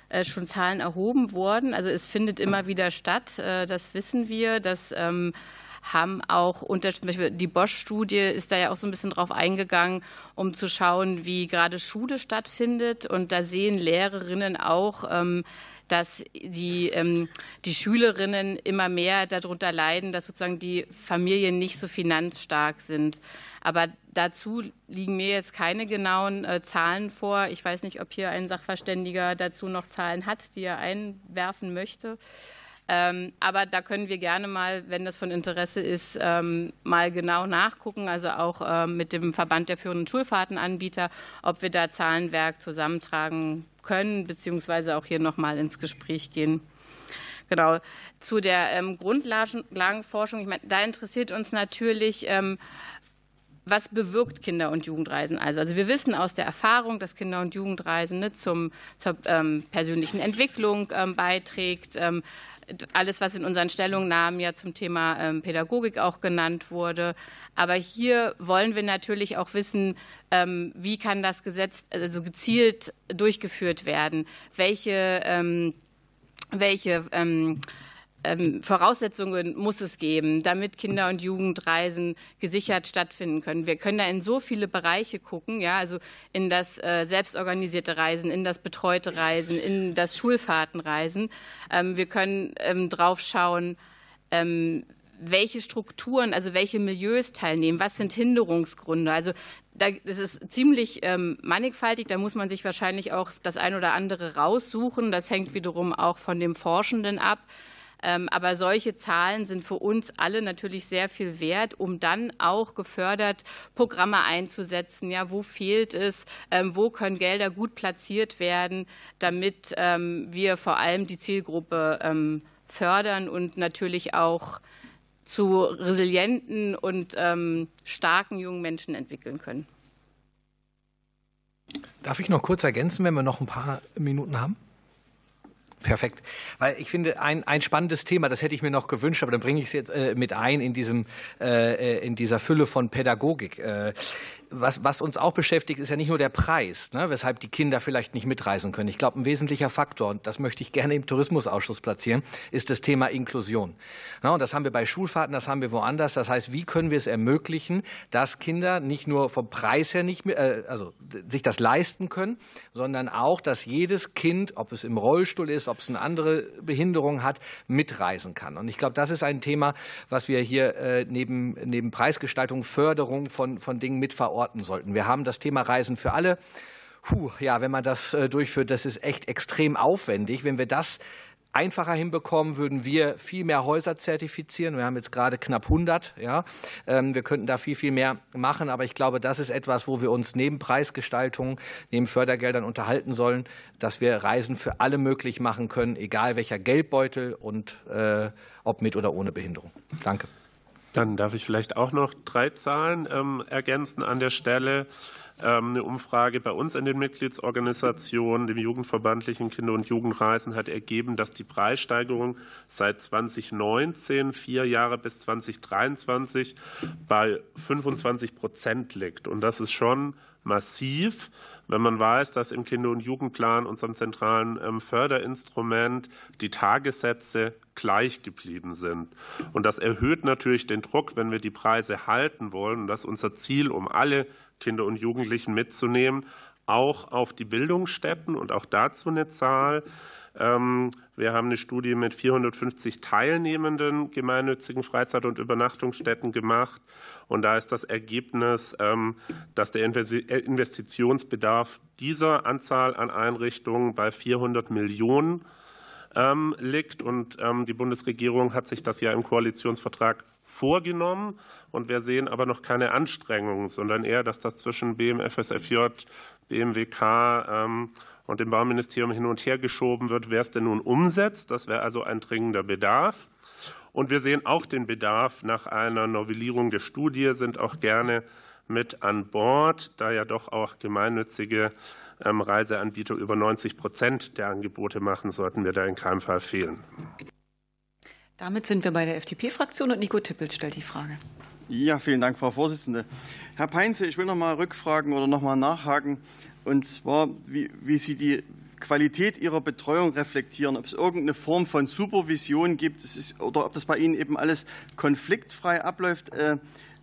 S3: äh, schon Zahlen erhoben wurden. Also es findet immer wieder statt, äh, das wissen wir. Das ähm, haben auch unter, zum Beispiel die Bosch-Studie ist da ja auch so ein bisschen drauf eingegangen, um zu schauen, wie gerade Schule stattfindet. Und da sehen Lehrerinnen auch, ähm, dass die, ähm, die Schülerinnen immer mehr darunter leiden, dass sozusagen die Familien nicht so finanzstark sind. Aber dazu liegen mir jetzt keine genauen äh, Zahlen vor. Ich weiß nicht, ob hier ein Sachverständiger dazu noch Zahlen hat, die er einwerfen möchte. Ähm, aber da können wir gerne mal, wenn das von Interesse ist, ähm, mal genau nachgucken, also auch ähm, mit dem Verband der führenden Schulfahrtenanbieter, ob wir da Zahlenwerk zusammentragen können, beziehungsweise auch hier noch mal ins Gespräch gehen. Genau. Zu der ähm, Grundlagenforschung, ich meine, da interessiert uns natürlich, ähm, was bewirkt Kinder- und Jugendreisen also? Also wir wissen aus der Erfahrung, dass Kinder- und Jugendreisen ne, zum, zur ähm, persönlichen Entwicklung ähm, beiträgt, ähm, alles, was in unseren Stellungnahmen ja zum Thema ähm, Pädagogik auch genannt wurde. Aber hier wollen wir natürlich auch wissen, ähm, wie kann das Gesetz also gezielt durchgeführt werden? Welche, ähm, welche ähm, Voraussetzungen muss es geben, damit Kinder- und Jugendreisen gesichert stattfinden können. Wir können da in so viele Bereiche gucken, ja, also in das äh, selbstorganisierte Reisen, in das betreute Reisen, in das Schulfahrtenreisen. Ähm, wir können ähm, drauf schauen, welche Strukturen, also welche Milieus teilnehmen, was sind Hinderungsgründe. Also das ist ziemlich mannigfaltig, da muss man sich wahrscheinlich auch das ein oder andere raussuchen. Das hängt wiederum auch von dem Forschenden ab. Ähm, aber solche Zahlen sind für uns alle natürlich sehr viel wert, um dann auch gefördert Programme einzusetzen. Ja, wo fehlt es? Ähm, wo können Gelder gut platziert werden, damit ähm, wir vor allem die Zielgruppe fördern und natürlich auch zu resilienten und starken jungen Menschen entwickeln können.
S6: Darf ich noch kurz ergänzen, wenn wir noch ein paar Minuten haben? Perfekt. Weil ich finde, ein, ein spannendes Thema, das hätte ich mir noch gewünscht, aber dann bringe ich es jetzt äh, mit ein in, diesem, äh, in dieser Fülle von Pädagogik. Äh, was, was uns auch beschäftigt, ist ja nicht nur der Preis, ne, weshalb die Kinder vielleicht nicht mitreisen können. Ich glaube, ein wesentlicher Faktor, und das möchte ich gerne im Tourismusausschuss platzieren, ist das Thema Inklusion. Ja, und das haben wir bei Schulfahrten, das haben wir woanders. Das heißt, wie können wir es ermöglichen, dass Kinder nicht nur vom Preis her nicht äh, also sich das leisten können, sondern auch, dass jedes Kind, ob es im Rollstuhl ist, ob es eine andere Behinderung hat, mitreisen kann. Und ich glaube, das ist ein Thema, was wir hier äh, neben, neben Preisgestaltung, Förderung von, von Dingen mit verorten verorten sollten. Wir haben das Thema Reisen für alle. Puh, ja, wenn man das äh, durchführt, das ist echt extrem aufwendig. Wenn wir das einfacher hinbekommen, würden wir viel mehr Häuser zertifizieren. Wir haben jetzt gerade knapp 100. Ja. Ähm, wir könnten da viel, viel mehr machen. Aber ich glaube, das ist etwas, wo wir uns neben Preisgestaltung, neben Fördergeldern unterhalten sollen, dass wir Reisen für alle möglich machen können, egal welcher Geldbeutel und äh, ob mit oder ohne Behinderung. Danke.
S9: Dann darf ich vielleicht auch noch drei Zahlen ähm, ergänzen an der Stelle. Ähm, eine Umfrage bei uns in den Mitgliedsorganisationen, dem Jugendverbandlichen Kinder- und Jugendreisen, hat ergeben, dass die Preissteigerung seit 2019, vier Jahre bis 2023, bei 25 Prozent liegt. Und das ist schon massiv, wenn man weiß, dass im Kinder- und Jugendplan, unserem zentralen ähm, Förderinstrument, die Tagessätze gleich geblieben sind. Und das erhöht natürlich den Druck, wenn wir die Preise halten wollen. Und das ist unser Ziel, um alle Kinder und Jugendlichen mitzunehmen, auch auf die Bildungsstätten und auch dazu eine Zahl. Ähm, wir haben eine Studie mit 450 teilnehmenden gemeinnützigen Freizeit- und Übernachtungsstätten gemacht. Und da ist das Ergebnis, ähm, dass der Investitionsbedarf dieser Anzahl an Einrichtungen bei 400 Millionen ähm, liegt. Und die Bundesregierung hat sich das ja im Koalitionsvertrag vorgenommen. Und wir sehen aber noch keine Anstrengungen, sondern eher, dass das zwischen BMFSFJ, BMWK und dem Bauministerium hin und her geschoben wird, wer es denn nun umsetzt. Das wäre also ein dringender Bedarf. Und wir sehen auch den Bedarf nach einer Novellierung der Studie, sind auch gerne mit an Bord, da ja doch auch gemeinnützige ähm, Reiseanbieter über 90 Prozent der Angebote machen, sollten wir da in keinem Fall fehlen.
S1: Damit sind wir bei der FDP-Fraktion und Nico Tippel stellt die Frage.
S10: Ja, vielen Dank, Frau Vorsitzende. Herr Peinze, ich will noch mal rückfragen oder noch mal nachhaken, und zwar, wie, wie Sie die Qualität Ihrer Betreuung reflektieren, ob es irgendeine Form von Supervision gibt ist, oder ob das bei Ihnen eben alles konfliktfrei abläuft. Äh,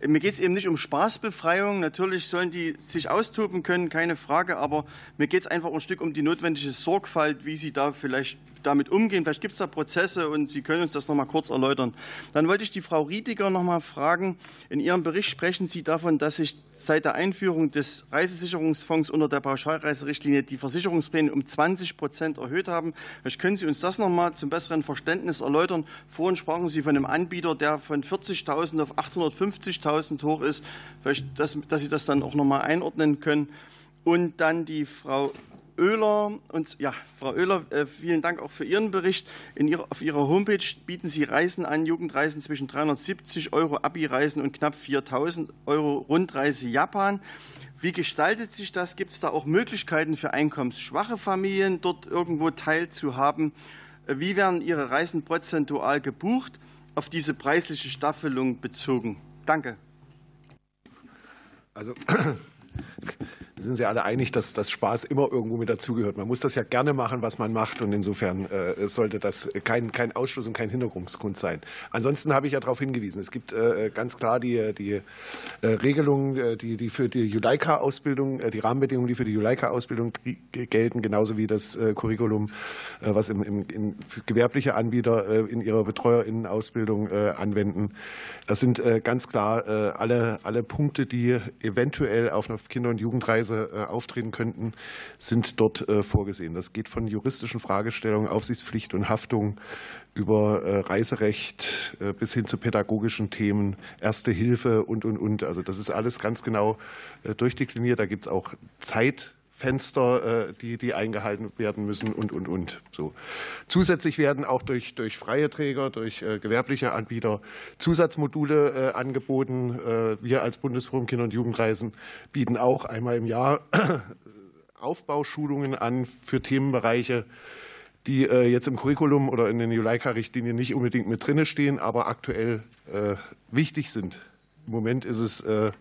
S10: mir geht es eben nicht um Spaßbefreiung. Natürlich sollen die sich austoben können, keine Frage. Aber mir geht es einfach ein Stück um die notwendige Sorgfalt, wie Sie da vielleicht damit umgehen. Vielleicht gibt es da Prozesse und Sie können uns das noch mal kurz erläutern. Dann wollte ich die Frau Riediger noch mal fragen. In Ihrem Bericht sprechen Sie davon, dass sich seit der Einführung des Reisesicherungsfonds unter der Pauschalreiserichtlinie die Versicherungspläne um 20 Prozent erhöht haben. Vielleicht können Sie uns das noch mal zum besseren Verständnis erläutern. Vorhin sprachen Sie von einem Anbieter, der von 40.000 auf 850.000 hoch ist. Vielleicht, dass, dass Sie das dann auch noch mal einordnen können. Und dann die Frau Oehler. Und, ja, Frau Oehler, äh, vielen Dank auch für Ihren Bericht. Ihrer, auf Ihrer Homepage bieten Sie Reisen an, Jugendreisen zwischen 370 Euro Abi-Reisen und knapp 4.000 Euro Rundreise Japan. Wie gestaltet sich das? Gibt es da auch Möglichkeiten für einkommensschwache Familien, dort irgendwo teilzuhaben? Äh, wie werden Ihre Reisen prozentual gebucht, auf diese preisliche Staffelung bezogen? Danke.
S4: Also sind Sie alle einig, dass das Spaß immer irgendwo mit dazugehört. Man muss das ja gerne machen, was man macht. Und insofern äh, sollte das kein, kein Ausschluss und kein Hinderungsgrund sein. Ansonsten habe ich ja darauf hingewiesen. Es gibt äh, ganz klar die, die äh, Regelungen, die, die für die Juleika-Ausbildung, die Rahmenbedingungen, die für die Juleika-Ausbildung gelten, genauso wie das Curriculum, was im, im, im gewerbliche Anbieter in ihrer BetreuerInnen-Ausbildung anwenden. Das sind ganz klar alle, alle Punkte, die eventuell auf einer Kinder- und Jugendreise Weise äh, auftreten könnten, sind dort äh, vorgesehen. Das geht von juristischen Fragestellungen, Aufsichtspflicht und Haftung über äh, Reiserecht bis hin zu pädagogischen Themen, Erste Hilfe und, und, und. Also das ist alles ganz genau durchdekliniert. Da gibt es auch Zeit. Fenster, die, die eingehalten werden müssen und, und, und. So. Zusätzlich werden auch durch, durch freie Träger, durch äh, gewerbliche Anbieter Zusatzmodule äh, angeboten. Äh, wir als Bundesforum Kinder- und Jugendreisen bieten auch einmal im Jahr *clears throat* Aufbauschulungen an für Themenbereiche, die jetzt im Curriculum oder in den Juleika-Richtlinien nicht unbedingt mit drinne stehen, aber aktuell wichtig sind. Im Moment ist es äh,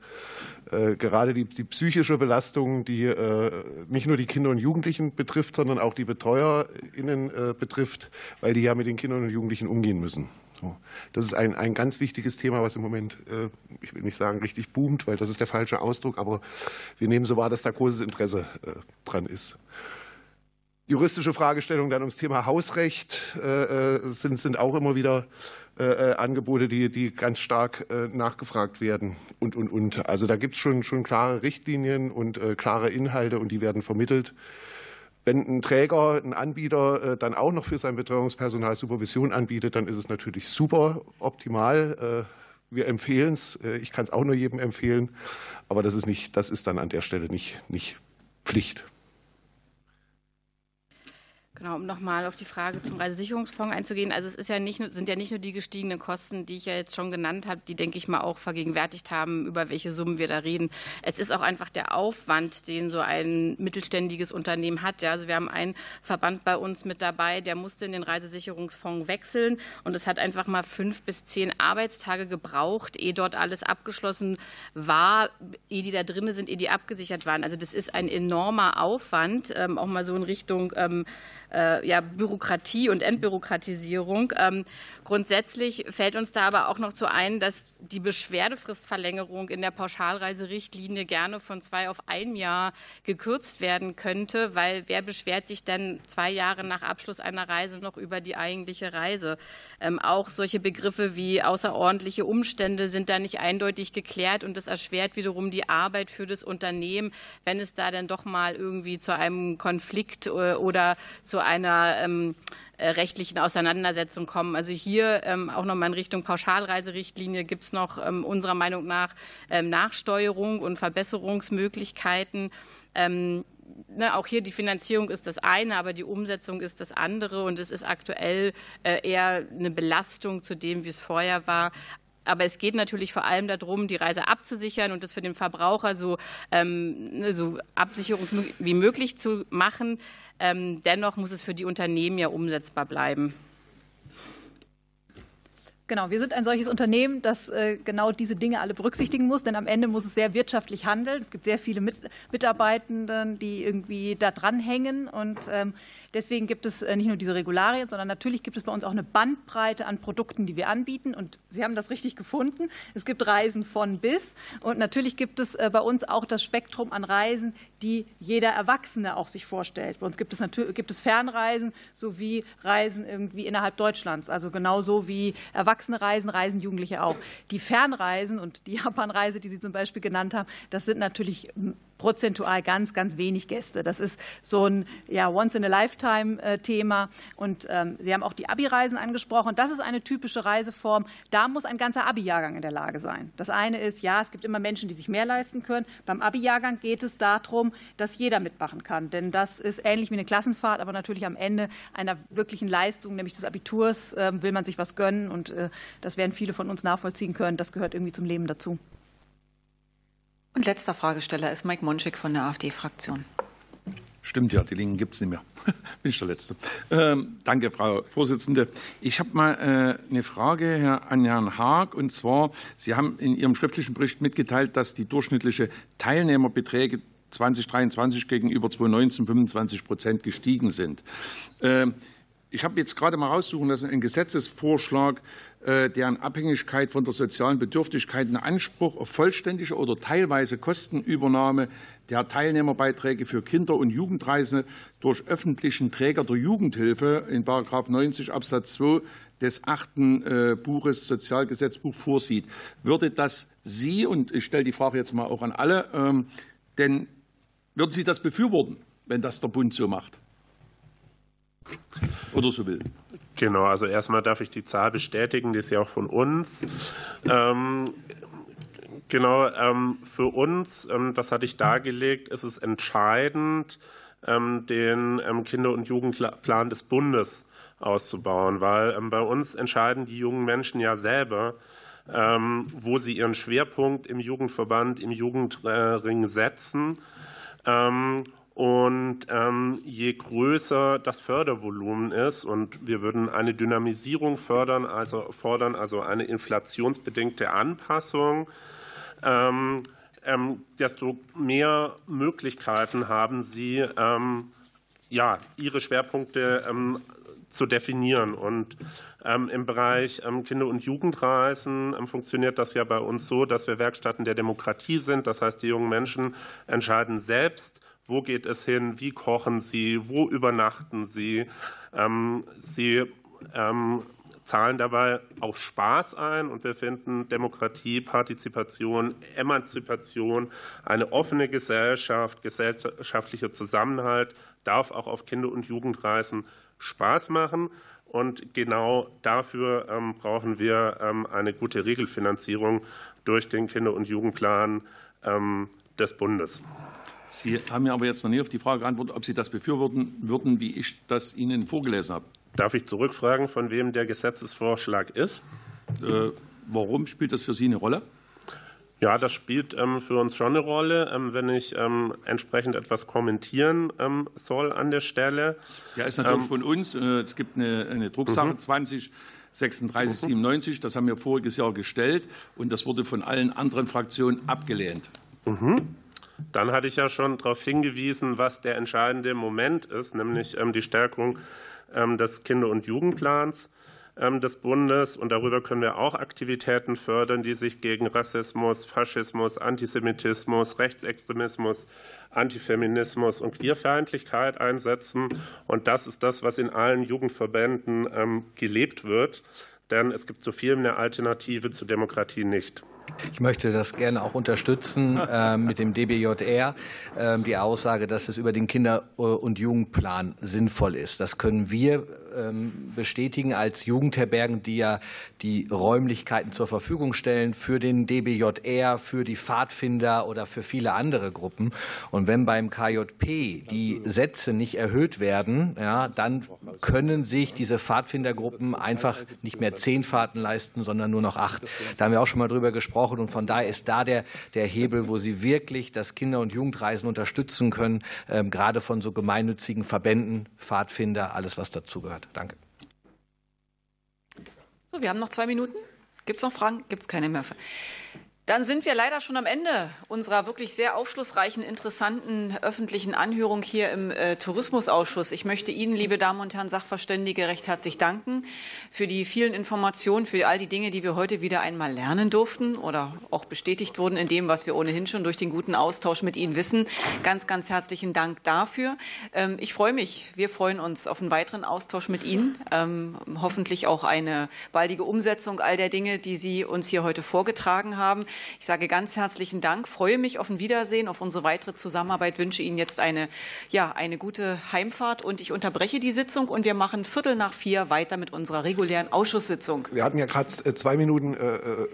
S4: äh, gerade die, die, psychische Belastung, die äh, nicht nur die Kinder und Jugendlichen betrifft, sondern auch die BetreuerInnen äh, betrifft, weil die ja mit den Kindern und Jugendlichen umgehen müssen. So. Das ist ein, ein ganz wichtiges Thema, was im Moment, äh, ich will nicht sagen richtig boomt, weil das ist der falsche Ausdruck, aber wir nehmen so wahr, dass da großes Interesse äh, dran ist. Juristische Fragestellungen dann ums Thema Hausrecht sind, sind auch immer wieder äh, äh, Angebote, die, die ganz stark äh, nachgefragt werden und, und, und. Also da gibt es schon, schon klare Richtlinien und klare Inhalte und die werden vermittelt. Wenn ein Träger, ein Anbieter dann auch noch für sein Betreuungspersonal Supervision anbietet, dann ist es natürlich super optimal. Wir empfehlen es. Ich kann es auch nur jedem empfehlen. Aber das ist, nicht, das ist dann an der Stelle nicht, nicht Pflicht.
S3: Genau, um nochmal auf die Frage zum Reisesicherungsfonds einzugehen. Also es ist ja nicht, sind ja nicht nur die gestiegenen Kosten, die ich ja jetzt schon genannt habe, die, denke ich mal, auch vergegenwärtigt haben, über welche Summen wir da reden. Es ist auch einfach der Aufwand, den so ein mittelständiges Unternehmen hat. Ja, also wir haben einen Verband bei uns mit dabei, der musste in den Reisesicherungsfonds wechseln und es hat einfach mal fünf bis zehn Arbeitstage gebraucht, ehe dort alles abgeschlossen war, ehe die da drinnen sind, ehe die abgesichert waren. Also das ist ein enormer Aufwand, ähm, auch mal so in Richtung ähm, äh, ja, Bürokratie und Entbürokratisierung. Ähm, grundsätzlich fällt uns da aber auch noch zu ein, dass die Beschwerdefristverlängerung in der Pauschalreiserichtlinie gerne von zwei auf ein Jahr gekürzt werden könnte, weil wer beschwert sich denn zwei Jahre nach Abschluss einer Reise noch über die eigentliche Reise? Ähm, auch solche Begriffe wie außerordentliche Umstände sind da nicht eindeutig geklärt und das erschwert wiederum die Arbeit für das Unternehmen, wenn es da dann doch mal irgendwie zu einem Konflikt äh, oder zu einer ähm, äh, rechtlichen Auseinandersetzung kommen. Also hier ähm, auch nochmal in Richtung Pauschalreiserichtlinie gibt es noch ähm, unserer Meinung nach ähm, Nachsteuerung und Verbesserungsmöglichkeiten. ne, auch hier die Finanzierung ist das eine, aber die Umsetzung ist das andere. Und es ist aktuell äh, eher eine Belastung zu dem, wie es vorher war. Aber es geht natürlich vor allem darum, die Reise abzusichern und das für den Verbraucher so, ähm, ne, so absicherung wie möglich zu machen. Ähm, dennoch muss es für die Unternehmen ja umsetzbar bleiben.
S7: Genau, wir sind ein solches Unternehmen, das äh, genau diese Dinge alle berücksichtigen muss, denn am Ende muss es sehr wirtschaftlich handeln. Es gibt sehr viele Mitarbeitenden, die irgendwie da dranhängen und ähm, deswegen gibt es äh, nicht nur diese Regularien, sondern natürlich gibt es bei uns auch eine Bandbreite an Produkten, die wir anbieten und Sie haben das richtig gefunden. Es gibt Reisen von bis und natürlich gibt es äh, bei uns auch das Spektrum an Reisen, die jeder Erwachsene auch sich vorstellt. Bei uns gibt es, natürlich, gibt es Fernreisen sowie Reisen irgendwie innerhalb Deutschlands, also genauso wie Erwachsene Erwachsene reisen, reisen Jugendliche auch. Die Fernreisen und die Japanreise, die Sie zum Beispiel genannt haben, das sind natürlich prozentual ganz, ganz wenig Gäste. Das ist so ein ja, Once-in-a-Lifetime-Thema. Und ähm, Sie haben auch die Abi-Reisen angesprochen. Das ist eine typische Reiseform. Da muss ein ganzer Abi-Jahrgang in der Lage sein. Das eine ist, ja, es gibt immer Menschen, die sich mehr leisten können. Beim Abi-Jahrgang geht es darum, dass jeder mitmachen kann. Denn das ist ähnlich wie eine Klassenfahrt, aber natürlich am Ende einer wirklichen Leistung, nämlich des Abiturs, äh, will man sich was gönnen. Und äh, das werden viele von uns nachvollziehen können. Das gehört irgendwie zum Leben dazu.
S1: Und letzter Fragesteller ist Mike Monschik von der AfD-Fraktion.
S11: Stimmt ja, die Linken gibt es nicht mehr. *laughs* Bin ich der Letzte. Ähm, danke, Frau Vorsitzende. Ich habe mal äh, eine Frage an Herrn Haag. Und zwar, Sie haben in Ihrem schriftlichen Bericht mitgeteilt, dass die durchschnittliche Teilnehmerbeträge 2023 gegenüber 2019 25 Prozent gestiegen sind. Ähm, ich habe jetzt gerade mal raussuchen lassen, ein Gesetzesvorschlag deren Abhängigkeit von der sozialen Bedürftigkeit einen Anspruch auf vollständige oder teilweise Kostenübernahme der Teilnehmerbeiträge für Kinder- und Jugendreisende durch öffentlichen Träger der Jugendhilfe in § 90 Absatz 2 des achten äh, Buches Sozialgesetzbuch vorsieht. Würde das Sie, und ich stelle die Frage jetzt mal auch an alle, ähm, denn würden Sie das befürworten, wenn das der Bund so macht? Oder so will?
S9: Genau, also erstmal darf ich die Zahl bestätigen, die ist ja auch von uns. Ähm, genau, ähm, für uns, ähm, das hatte ich dargelegt, ist es entscheidend, ähm, den ähm, Kinder- und Jugendplan des Bundes auszubauen, weil ähm, bei uns entscheiden die jungen Menschen ja selber, wo sie ihren Schwerpunkt im Jugendverband, im Jugendring setzen. Und ähm, je größer das Fördervolumen ist, und wir würden eine Dynamisierung fördern, also fordern, also eine inflationsbedingte Anpassung, ähm, ähm, desto mehr Möglichkeiten haben Sie, ähm, ja, Ihre Schwerpunkte ähm, zu definieren. Und ähm, im Bereich Kinder- und Jugendreisen funktioniert das ja bei uns so, dass wir Werkstätten der Demokratie sind. Das heißt, die jungen Menschen entscheiden selbst, wo geht es hin? Wie kochen Sie? Wo übernachten Sie? Ähm, Sie ähm, zahlen dabei auch Spaß ein und wir finden Demokratie, Partizipation, Emanzipation, eine offene Gesellschaft, gesellschaftlicher Zusammenhalt darf auch auf Kinder- und Jugendreisen Spaß machen. Und genau dafür ähm, brauchen wir eine gute Regelfinanzierung durch den Kinder- und Jugendplan des Bundes.
S11: Sie haben mir aber jetzt noch nie auf die Frage geantwortet, ob Sie das befürworten würden, wie ich das Ihnen vorgelesen habe.
S9: Darf ich zurückfragen, von wem der Gesetzesvorschlag ist?
S11: Äh, warum spielt das für Sie eine Rolle?
S9: Ja, das spielt ähm, für uns schon eine Rolle, ähm, wenn ich ähm, entsprechend etwas kommentieren soll an der Stelle.
S11: Ja, ist natürlich von uns. Äh, es gibt eine, eine Drucksache mhm. 20 3697, das haben wir voriges Jahr gestellt und das wurde von allen anderen Fraktionen abgelehnt.
S9: Mhm. Dann hatte ich ja schon darauf hingewiesen, was der entscheidende Moment ist, nämlich ähm, die Stärkung ähm, des Kinder- und Jugendplans ähm, des Bundes. Und darüber können wir auch Aktivitäten fördern, die sich gegen Rassismus, Faschismus, Antisemitismus, Rechtsextremismus, Antifeminismus und Queerfeindlichkeit einsetzen. Und das ist das, was in allen Jugendverbänden gelebt wird. Denn es gibt so viel eine Alternative zur Demokratie nicht.
S6: Ich möchte das gerne auch unterstützen *laughs* äh, mit dem DBJR, äh, die Aussage, dass es über den Kinder- und Jugendplan sinnvoll ist. Das können wir bestätigen als Jugendherbergen, die ja die Räumlichkeiten zur Verfügung stellen für den DBJR, für die Pfadfinder oder für viele andere Gruppen. Und wenn beim KJP die Sätze nicht erhöht werden, ja, dann können sich diese Pfadfindergruppen einfach nicht mehr zehn Fahrten leisten, sondern nur noch acht. Da haben wir auch schon mal drüber gesprochen. Und von daher ist da der, der Hebel, wo Sie wirklich das Kinder- und Jugendreisen unterstützen können, ähm, gerade von so gemeinnützigen Verbänden, Pfadfinder, alles, was dazugehört. Danke.
S1: So, wir haben noch zwei Minuten. Gibt es noch Fragen? Gibt es keine mehr. Dann sind wir leider schon am Ende unserer wirklich sehr aufschlussreichen, interessanten öffentlichen Anhörung hier im äh, Tourismusausschuss. Ich möchte Ihnen, liebe Damen und Herren Sachverständige, recht herzlich danken für die vielen Informationen, für all die Dinge, die wir heute wieder einmal lernen durften oder auch bestätigt wurden in dem, was wir ohnehin schon durch den guten Austausch mit Ihnen wissen. Ganz, ganz herzlichen Dank dafür. Ähm, ich freue mich, wir freuen uns auf einen weiteren Austausch mit Ihnen, ähm, hoffentlich auch eine baldige Umsetzung all der Dinge, die Sie uns hier heute vorgetragen haben. Ich sage ganz herzlichen Dank, freue mich auf ein Wiedersehen, auf unsere weitere Zusammenarbeit, wünsche Ihnen jetzt eine, ja, eine gute Heimfahrt und ich unterbreche die Sitzung und wir machen Viertel nach vier weiter mit unserer regulären Ausschusssitzung.
S4: Wir hatten ja gerade äh, zwei Minuten. Äh, äh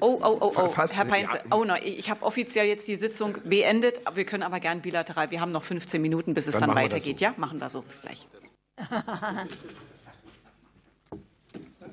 S1: Oh, oh, oh, oh, Herr Peinze, oh no, ich habe offiziell jetzt die Sitzung beendet. Wir können aber gern bilateral. Wir haben noch 15 Minuten, bis es dann, dann weitergeht. So. Ja, machen wir so. Bis gleich. *laughs*